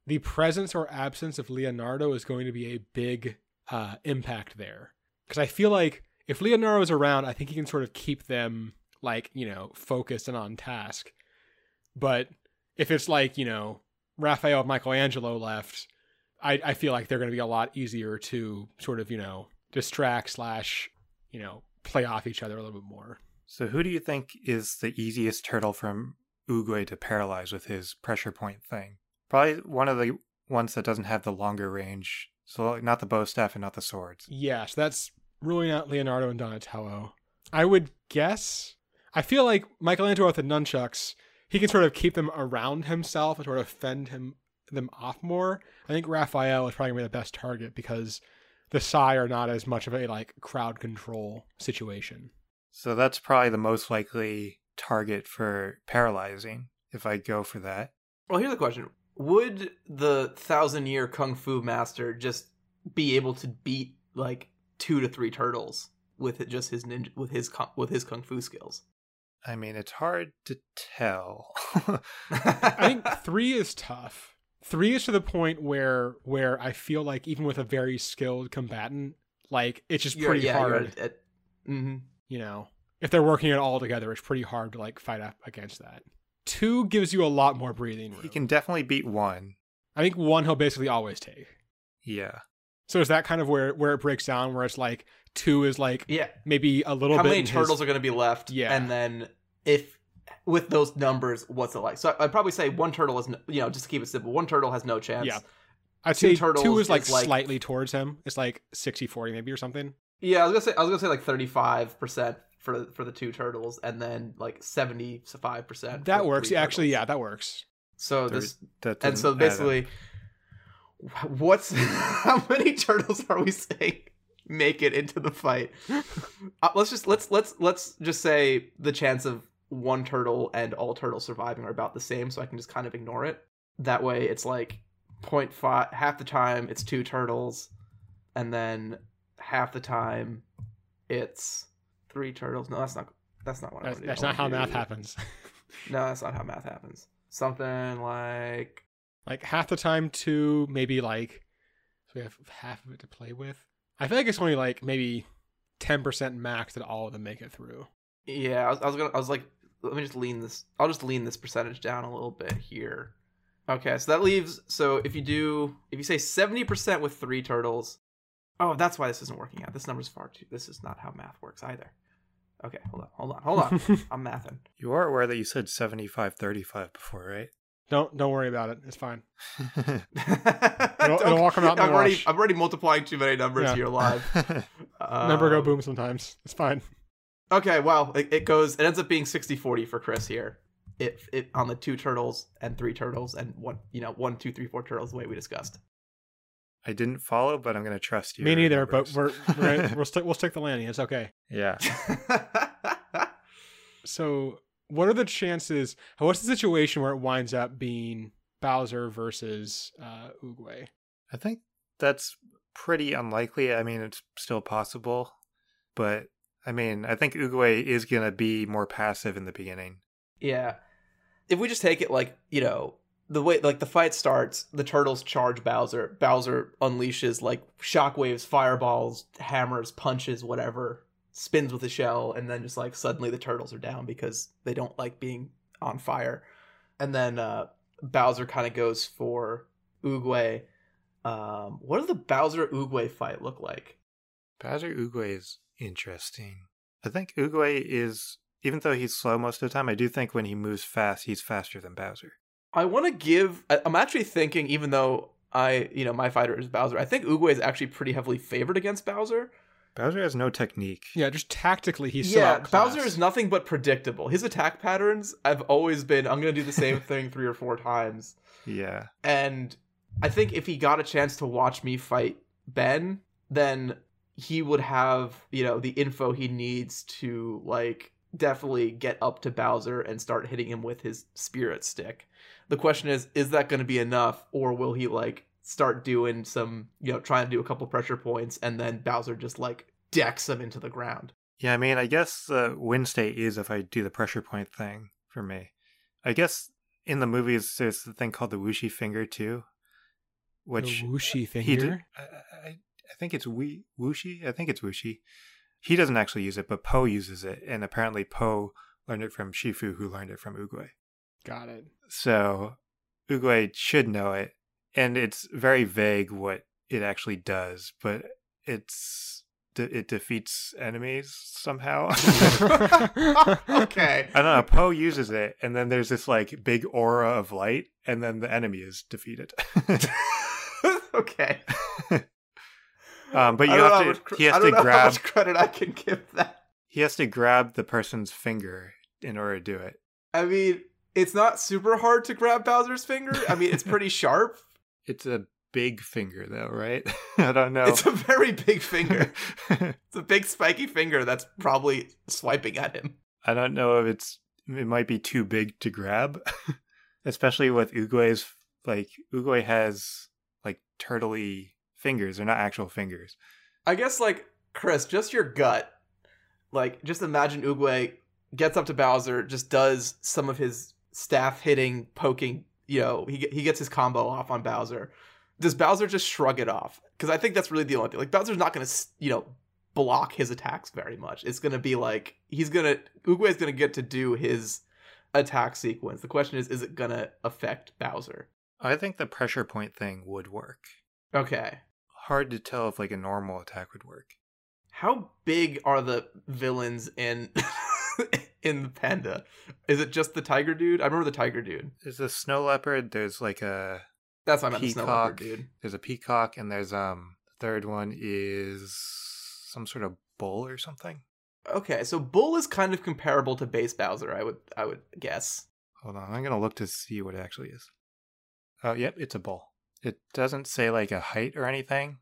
the presence or absence of Leonardo is going to be a big uh, impact there. Because I feel like if Leonardo is around, I think he can sort of keep them like you know focused and on task. But if it's like you know Raphael, and Michelangelo left, I I feel like they're going to be a lot easier to sort of you know distract slash you know play off each other a little bit more. So who do you think is the easiest turtle from Oogway to paralyze with his pressure point thing? Probably one of the ones that doesn't have the longer range. So not the bow staff and not the swords. Yeah, so that's really not Leonardo and Donatello. I would guess. I feel like Michelangelo with the nunchucks, he can sort of keep them around himself and sort of fend him them off more. I think Raphael is probably gonna be the best target because the Sai are not as much of a like crowd control situation. So that's probably the most likely target for paralyzing if I go for that. Well, here's the question: Would the thousand year kung fu master just be able to beat like two to three turtles with just his ninja with his with his kung fu skills? I mean, it's hard to tell. I think three is tough. Three is to the point where where I feel like even with a very skilled combatant, like it's just You're- pretty yeah, hard. at- mhm. you know, if they're working it all together, it's pretty hard to like fight up against that. Two gives you a lot more breathing room. he can definitely beat one. I think one he'll basically always take. Yeah. So is that kind of where where it breaks down, where it's like two is like Yeah. maybe a little How bit. many in his- turtles are going to be left? Yeah. And then if with those numbers, what's it like? So I'd probably say one turtle is, no, you know, just to keep it simple, one turtle has no chance. Yeah. I'd two say turtles two is like, is like- slightly towards him. It's like 60-40 maybe or something. Yeah, I was gonna say I was gonna say like thirty five percent for for the two turtles, and then like seventy five percent. That works. Yeah, actually, yeah, that works. So There- this and so doesn't add up. basically, what's how many turtles are we saying make it into the fight? Uh, let's just let's let's let's just say the chance of one turtle and all turtles surviving are about the same, so I can just kind of ignore it. That way, it's like 0.5 half the time it's two turtles, and then half the time it's three turtles. No, that's not that's not what That's, I that's not how wanna math happens. No, that's not how math happens. Something like like half the time two, maybe like so we have half of it to play with. I feel like it's only like maybe ten percent max that all of them make it through. Yeah, I was, I was gonna. I was like, let me just lean this. I'll just lean this percentage down a little bit here. Okay, so that leaves. So if you do, if you say seventy percent with three turtles, oh, that's why this isn't working out. This number's far too. This is not how math works either. Okay, hold on, hold on, hold on. I'm mathing. You are aware that you said 75 35 before, right? Don't don't worry about it. It's fine. it'll, it'll all come out in I'm already, wash. I'm already multiplying too many numbers Yeah. here live. Number go Um, boom sometimes. It's fine. Okay, well, it, it goes. It ends up being 60-40 for Chris here. It it on the two turtles and three turtles and one you know one two three four turtles the way we discussed. I didn't follow, but I'm going to trust you. Me neither, but we're, we're gonna, we'll stick we'll stick the landing. It's okay. Yeah. So, what are the chances? What's the situation where it winds up being Bowser versus uh, Oogway? I think that's pretty unlikely. I mean, it's still possible, but I mean, I think Oogway is going to be more passive in the beginning. yeah, if we just take it like you know the way like the fight starts, the turtles charge Bowser. Bowser unleashes like shockwaves, fireballs, hammers, punches, whatever, spins with the shell, and then just like suddenly the turtles are down because they don't like being on fire. And then uh, Bowser kind of goes for Oogway. Um, what does the Bowser Oogway fight look like? Bowser Oogway is interesting. I think Oogway is, even though he's slow most of the time, I do think when he moves fast, he's faster than Bowser. I want to give. I'm actually thinking, even though I, you know, my fighter is Bowser, I think Oogway is actually pretty heavily favored against Bowser. Bowser has no technique. Yeah, just tactically, he's so yeah. Bowser is nothing but predictable. His attack patterns have always been, I'm going to do the same thing three or four times. Yeah. And I think if he got a chance to watch me fight Ben, then he would have, you know, the info he needs to like definitely get up to Bowser and start hitting him with his spirit stick. The question is, is that going to be enough or will he like start doing some, you know, trying to do a couple pressure points and then Bowser just like decks him into the ground? Yeah, I mean, I guess the win state is if I do the pressure point thing for me. I guess in the movies, there's the thing called the Wuxi finger, too. Which the uh, Wuxi thing he did. I, I, I think it's wee, Wuxi. I think it's Wuxi. He doesn't actually use it, but Po uses it, and apparently Po learned it from Shifu, who learned it from Oogway. Got it. So Oogway should know it, and it's very vague what it actually does, but it's it defeats enemies somehow. okay. I don't know. Po uses it, and then there's this like big aura of light, and then the enemy is defeated. okay. um, but you have to. much He has to know how much credit I can give that. He has to grab the person's finger in order to do it. I mean, it's not super hard to grab Bowser's finger. I mean, it's pretty sharp. It's a big finger, though, right? I don't know. It's a very big finger. It's a big spiky finger that's probably swiping at him. I don't know if it's. It might be too big to grab, especially with Oogway's. Like Oogway has like turtly fingers. They're not actual fingers. I guess, like, Chris, just your gut. Like, just imagine Oogway gets up to Bowser, just does some of his staff hitting, poking. You know, he he gets his combo off on Bowser. Does Bowser just shrug it off? Because I think that's really the only thing. Like, Bowser's not going to, you know, block his attacks very much. It's going to be like he's going to Oogway's going to get to do his attack sequence. The question is, is it going to affect Bowser? I think the pressure point thing would work. Okay. Hard to tell if like a normal attack would work. How big are the villains in in the panda? Is it just the tiger dude? I remember the tiger dude. There's a snow leopard. There's like a That's I meant the snow leopard Peacock. dude. there's a peacock, and there's um the third one is some sort of bull or something. Okay, so Bull is kind of comparable to base Bowser, I would I would guess. Hold on, I'm gonna look to see what it actually is. Oh, yep, it's a bull. It doesn't say like a height or anything.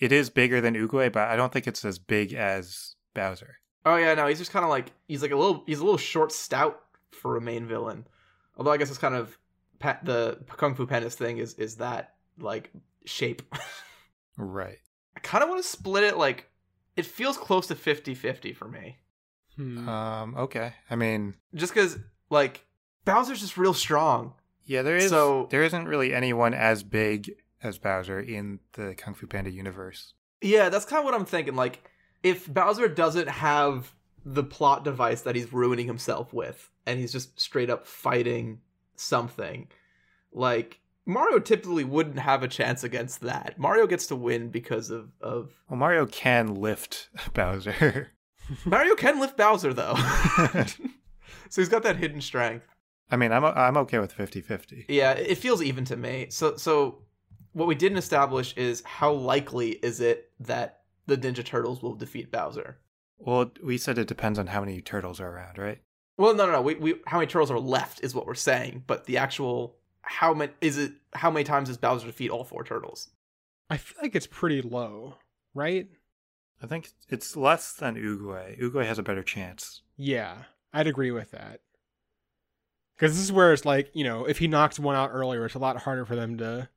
It is bigger than Oogway, but I don't think it's as big as Bowser. Oh yeah, no, he's just kind of like he's like a little he's a little short stout for a main villain. Although I guess it's kind of pa- the Kung Fu Panda's thing is is that like shape. Right. I kind of want to split it like it feels close to 50-50 for me. Hmm. Um. Okay. I mean, Just cuz like Bowser's just real strong. yeah, there is. So- there isn't really anyone as big as Bowser in the Kung Fu Panda universe. Yeah, that's kind of what I'm thinking. Like, if Bowser doesn't have the plot device that he's ruining himself with, and he's just straight up fighting something, like Mario typically wouldn't have a chance against that. Mario gets to win because of of Well, Mario can lift Bowser. Mario can lift Bowser though, so he's got that hidden strength. I mean, I'm I'm okay with 50-50. Yeah, it feels even to me. So so what we didn't establish is how likely is it that the Ninja Turtles will defeat Bowser. Well, we said it depends on how many turtles are around, right? Well, no, no, no. We, we how many turtles are left is what we're saying, but the actual how many is it? How many times does Bowser defeat all four turtles? I feel like it's pretty low, right? I think it's less than Oogway. Oogway has a better chance. Yeah, I'd agree with that. Because this is where it's like, you know, if he knocks one out earlier, it's a lot harder for them to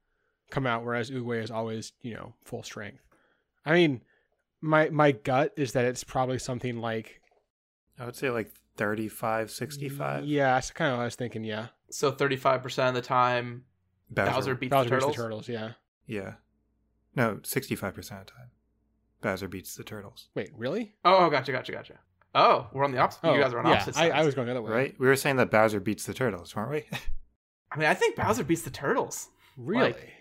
come out, whereas Oogway is always, you know, full strength. I mean, my my gut is that it's probably something like I would say like 35, 65. Yeah, that's kind of what I was thinking. Yeah, So thirty five percent of the time, Bowser, beats Bowser the turtles. beats the turtles. Yeah. Yeah. No, 65% of the time. Bowser beats the turtles. Wait, really? Oh, oh, gotcha, gotcha, gotcha. Oh, we're on the opposite. you oh, guys are on yeah, opposite I, sides. I was going the other way. Right? We were saying that Bowser beats the turtles, weren't we? I mean, I think Bowser beats the turtles. Really? Like-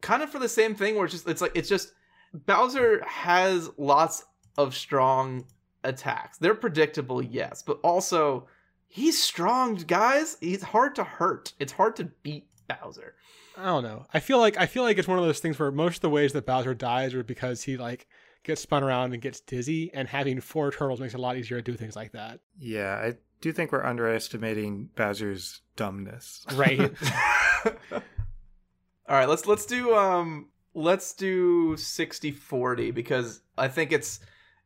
Kind of for the same thing, where it's just it's like it's just Bowser has lots of strong attacks. They're predictable, yes, but also he's strong, guys. He's hard to hurt. It's hard to beat Bowser. I don't know. I feel like I feel like it's one of those things where most of the ways that Bowser dies are because he like gets spun around and gets dizzy, and having four turtles makes it a lot easier to do things like that. yeah, I do think we're underestimating Bowser's dumbness. Right. All right, let's let's do um let's do 60-40 because I think it's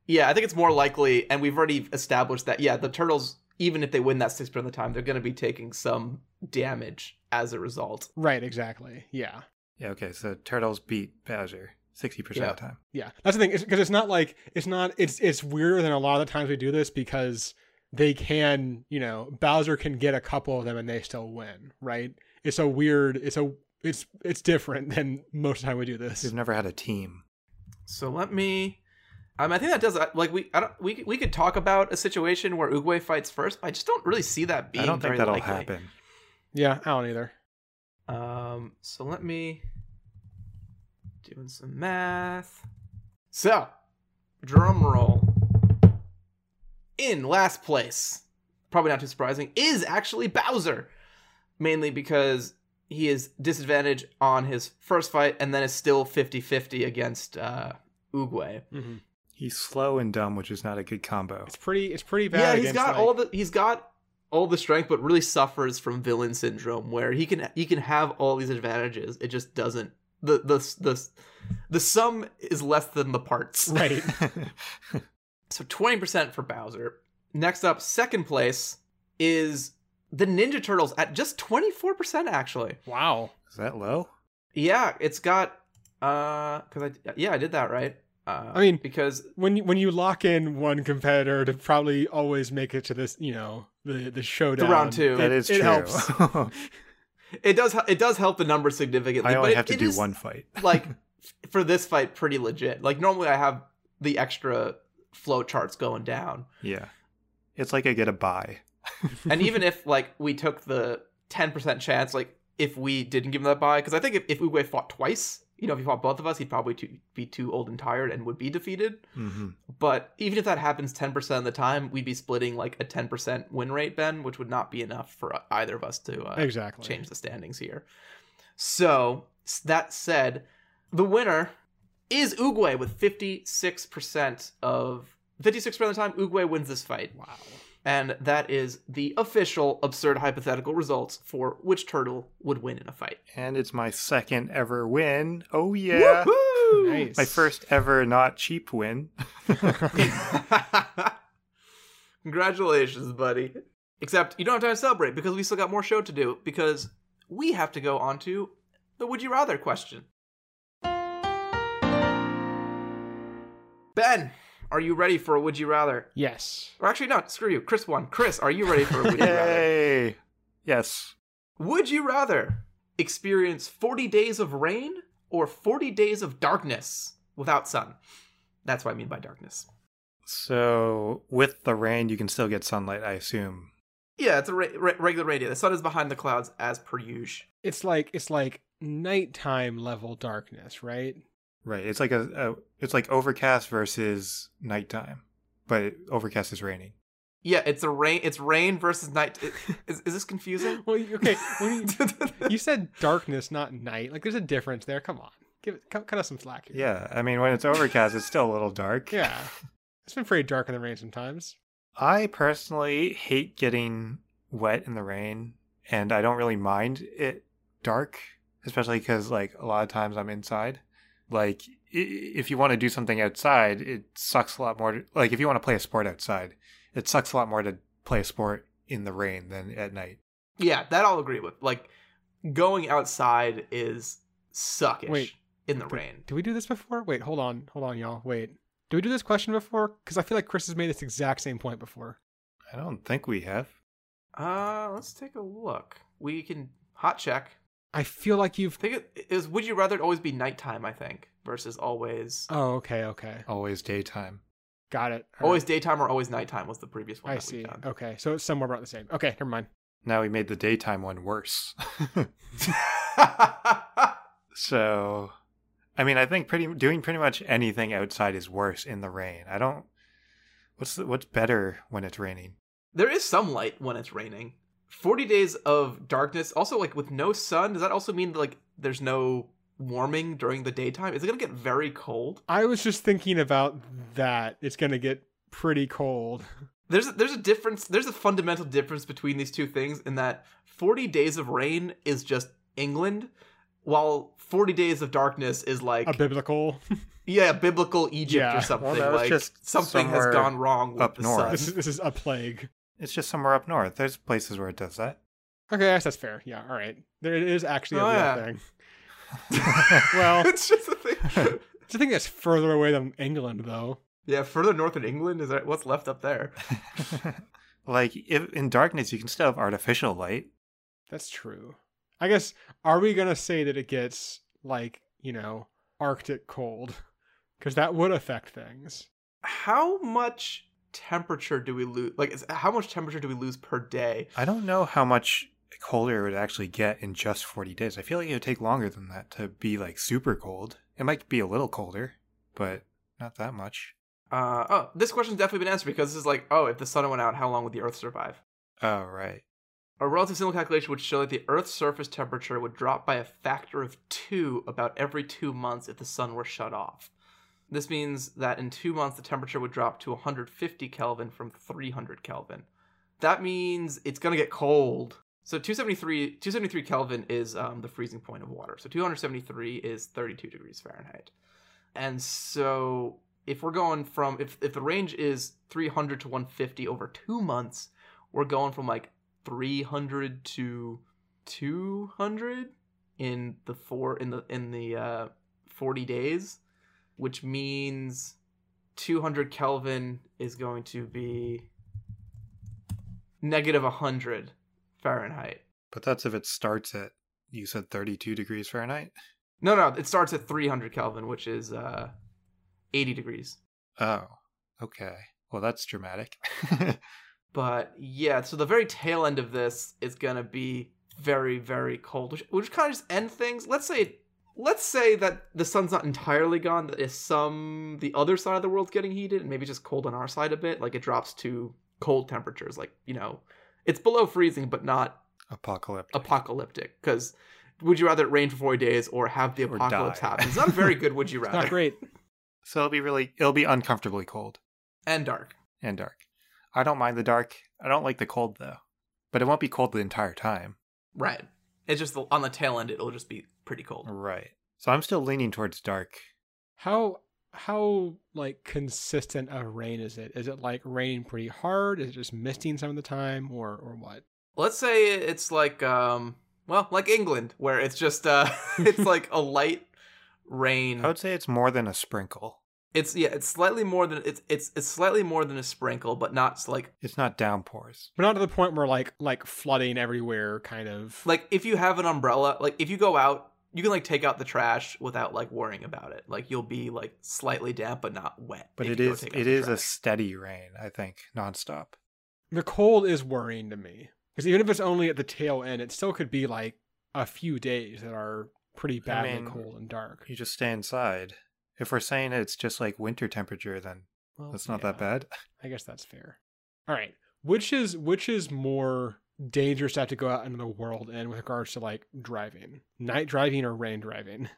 yeah, I think it's more likely and we've already established that yeah, the turtles even if they win that 6% of the time, they're going to be taking some damage as a result. right. Exactly. Yeah. yeah, okay, so turtles beat Bowser 60% Yeah. of the time. Yeah. That's the thing. Because it's, not like it's not. It's it's weirder than a lot of the times we do this because they can. You know, Bowser can get a couple of them and they still win. Right. It's a weird. It's a. It's it's different than most of the time we do this. We've never had a team. So let me um, I think that does like we I don't we we could talk about a situation where Oogway fights first. But I just don't really see that being I don't think that'll likely. happen. Yeah. I don't either. Um, so let me doing some math. So drum roll. In last place, probably not too surprising, is actually Bowser. Mainly because he is disadvantaged on his first fight and then is still 50-50 against uh Oogway. Mhm. He's slow and dumb, which is not a good combo. It's pretty. It's pretty bad. Yeah, he's against, got like- all the he's got all the strength, but really suffers from villain syndrome, where he can he can have all these advantages. It just doesn't the the the the sum is less than the parts. right. So twenty percent for Bowser. Next up, second place is the Ninja Turtles at just twenty four percent. Actually, Wow. is that low? yeah, it's got uh, because I yeah I did that right. Uh, I mean- because When you, when you lock in one competitor to probably always make it to this, you know, the the showdown. round two. That it, is it true. helps. it does it does help the numbers significantly. I but only it- have to it do is- one fight. like for this fight pretty legit. Like normally I have the extra flow charts going down. Yeah. It's like I get a buy. And even if like we took the 10% chance like if we didn't give him that buy cuz I think if if Oogway fought twice, you know, if he fought both of us, he'd probably too, be too old and tired and would be defeated. hmm But even if that happens 10% of the time, we'd be splitting like a 10% win rate, Ben, which would not be enough for either of us to uh, exactly. change the standings here. So, that said, the winner is Oogway with 56% of 56% of the time Oogway wins this fight. Wow. And that is the official absurd hypothetical results for which turtle would win in a fight. And it's my second ever win. Oh, yeah. Woohoo! Nice. My first ever not cheap win. Congratulations, buddy. Except you don't have time to celebrate because we still got more show to do because we have to go on to the would you rather question. Ben, are you ready for a would you rather? Yes. Or actually, no, screw you. Chris won. Chris, are you ready for a would you rather? Yay. Yes. Would you rather experience 40 days of rain or 40 days of darkness without sun? That's what I mean by darkness. So with the rain, you can still get sunlight, I assume. Yeah, it's a re- re- regular radio. The sun is behind the clouds as per usual. It's like it's like nighttime level darkness, right? Right. It's like a, a it's like overcast versus nighttime, but overcast is raining. Yeah, it's a rain. It's rain versus night. Is, is this confusing? Well, okay. When you, you said darkness, not night. Like, there's a difference there. Come on, give it, cut, cut us some slack here. Yeah. I mean, when it's overcast, it's still a little dark. Yeah. It's been pretty dark in the rain sometimes. I personally hate getting wet in the rain, and I don't really mind it dark, especially because like a lot of times I'm inside. Like if you want to do something outside, it sucks a lot more. To, like if you want to play a sport outside, it sucks a lot more to play a sport in the rain than at night. yeah, that I'll agree with. Like going outside is suckish Wait, in the But rain. Did we do this before? Wait, hold on, hold on, y'all. Wait, did we do this question before? Because I feel like Chris has made this exact same point before. I don't think we have. Uh, let's take a look. We can hot check. I feel like you've. I think it is. Would you rather it always be nighttime? I think versus always Oh, okay, okay, Always daytime. got it. All always right. daytime or always nighttime was the previous one. I that we've see. done. Okay, so it's somewhere about the same. Okay, never mind. Now we made the daytime one worse. So, I mean, I think pretty doing pretty much anything outside is worse in the rain. I don't. What's the, what's better when it's raining? there is some light when it's raining. Forty days of darkness. Also, like with no sun, does that also mean that, like there's no warming during the daytime? Is it gonna get very cold? I was just thinking about that. It's gonna get pretty cold. There's a, there's a difference. There's a fundamental difference between these two things in that 40 days of rain is just England, while 40 days of darkness is like A biblical. yeah, biblical Egypt Yeah. or something. Well, like just something has gone wrong with up the north. sun. this is this is a plague. It's just somewhere up north. There's places where it does that. Okay, I guess that's fair. Yeah, all right. There it is actually a Oh, real yeah. thing. Well, it's just a thing. it's a thing that's further away than England, though. yeah, further north in England is that what's left up there? like if in darkness, you can still have artificial light. That's true. I guess are we gonna say that it gets like you know Arctic cold? Because that would affect things. How much temperature do we lose? Like, is, how much temperature do we lose per day? I don't know how much colder it would actually get in just 40 days. I feel like it would take longer than that to be like super cold. It might be a little colder, but not that much. Uh, oh, this question's definitely been answered because this is like, oh, if the sun went out, how long would the Earth survive? Oh, right. A relative simple calculation would show that the Earth's surface temperature would drop by a factor of two about every two months if the sun were shut off. This means that in two months, the temperature would drop to 150 Kelvin from 300 Kelvin. That means it's going to get cold. So 273, 273 Kelvin is um, the freezing point of water. So 273 is 32 degrees Fahrenheit. And so if we're going from, if, if the range is 300 to 150 over two months, we're going from like 300 to 200 in the four in the in the uh 40 days which means 200 kelvin is going to be negative 100 fahrenheit But that's if it starts at, you said 32 degrees Fahrenheit? no no it starts at 300 kelvin which is uh 80 degrees Oh, okay. Well, that's dramatic. but yeah so the very tail end of this is going to be very very cold which, which kind of just end things let's say let's say that the sun's not entirely gone that is some the other side of the world's getting heated and maybe just cold on our side a bit like it drops to cold temperatures like you know it's below freezing but not Apocalyptic. apocalyptic because would you rather it rain for 40 days or have the Or apocalypse die. happen it's not very good would you rather Not rather great. so it'll be really, it'll be uncomfortably cold and dark and dark. I don't mind the dark. I don't like the cold, though. But it won't be cold the entire time. right it's just the, on the tail end it'll just be pretty cold Right. So I'm still leaning towards dark. How how like consistent of rain is it? Is it like raining pretty hard? Is it just misting some of the time, or or what? let's say it's like um well like england where it's just uh it's like a light rain I would say it's more than a sprinkle. it's yeah it's slightly more than it's it's it's slightly more than a sprinkle but not like It's not downpours. But not to the point where like like flooding everywhere, kind of. like if you have an umbrella like if you go out you can like take out the trash without like worrying about it like you'll be like slightly damp but not wet But it is it is you go is take out it the is a steady rain, I think, nonstop. the cold is worrying to me because even if it's only at the tail end, it still could be like a few days that are pretty I badly mean, cold and dark. You just stay inside. If we're saying it's just like winter temperature, then Well, that's not yeah, that bad. I guess that's fair. All right, which is which is more dangerous to have to go out into the world in with regards to like driving, night driving or rain driving?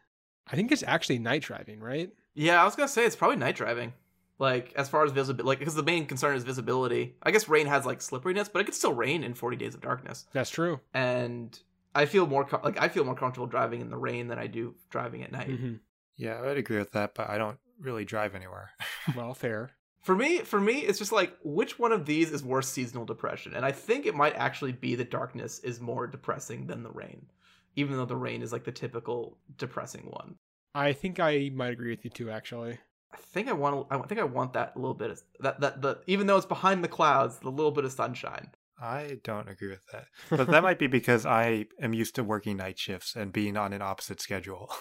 I think it's actually night driving, right? yeah i was gonna say it's probably night driving like as far as visibility like because the main concern is visibility i guess rain has like slipperiness but it could still rain in 40 days of darkness That's true. and I feel more com- like I feel more comfortable driving in the rain than I do driving at night. hmm Yeah, I would agree with that, but I don't really drive anywhere. Well, fair. For me, for me, it's just like which one of these is worse seasonal depression, and I think it might actually be the darkness is more depressing than the rain, even though the rain is like the typical depressing one. I think I might agree with you too. Actually, I think I want. I think I want that little bit of that. That the even though it's behind the clouds, the little bit of sunshine. I don't agree with that. But that might be because I am used to working night shifts and being on an opposite schedule.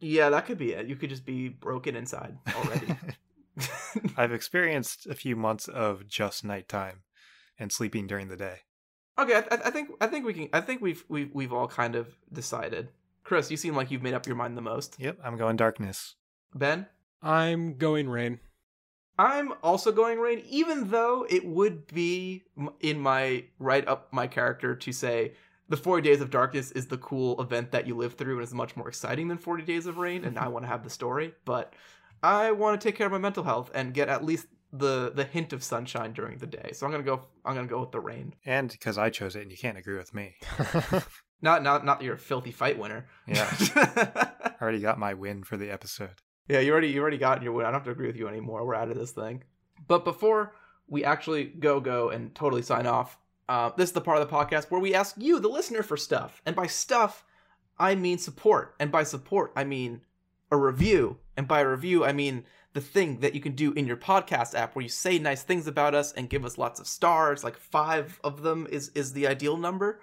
Yeah, that could be it. You could just be broken inside already. I've experienced a few months of just nighttime and sleeping during the day. okay, I, I think I think we can. I think we've we've we've all kind of decided. Chris, you seem like you've made up your mind the most. Yep, I'm going darkness. Ben, I'm going rain. I'm also going rain, even though it would be in my right up my character to say the 40 Days of Darkness is the cool event that you live through and is much more exciting than 40 Days of Rain, and I want to have the story. But I want to take care of my mental health and get at least the the hint of sunshine during the day. So I'm gonna go. I'm gonna go with the rain. And because I chose it and you can't agree with me. Not not not that you're a filthy fight winner. Yeah, I already got my win for the episode. Yeah, you already you already got your win. I don't have to agree with you anymore. We're out of this thing. But before we actually go go and totally sign off, uh, this is the part of the podcast where we ask you, the listener, for stuff. And by stuff, I mean support. And by support, I mean a review. And by review, I mean the thing that you can do in your podcast app where you say nice things about us and give us lots of stars. Like five of them is is the ideal number.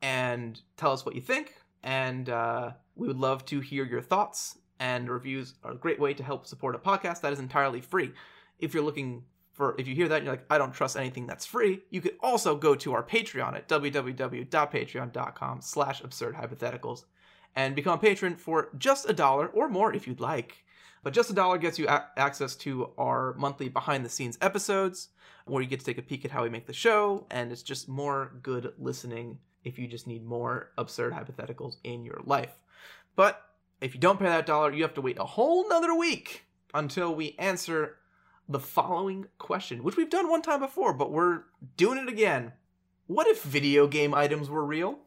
And tell us what you think. And uh, we would love to hear your thoughts. And reviews are a great way to help support a podcast that is entirely free. If you're looking for, if you hear that and you're like, I don't trust anything that's free, you could also go to our Patreon at www.patreon.com slash absurd hypotheticals and become a patron for just a dollar or more if you'd like. But just a dollar gets you a- access to our monthly behind the scenes episodes where you get to take a peek at how we make the show, and it's just more good listening if you just need more absurd hypotheticals in your life. But if you don't pay that dollar, you have to wait a whole nother week until we answer the following question, which we've done one time before, but we're doing it again. What if video game items were real?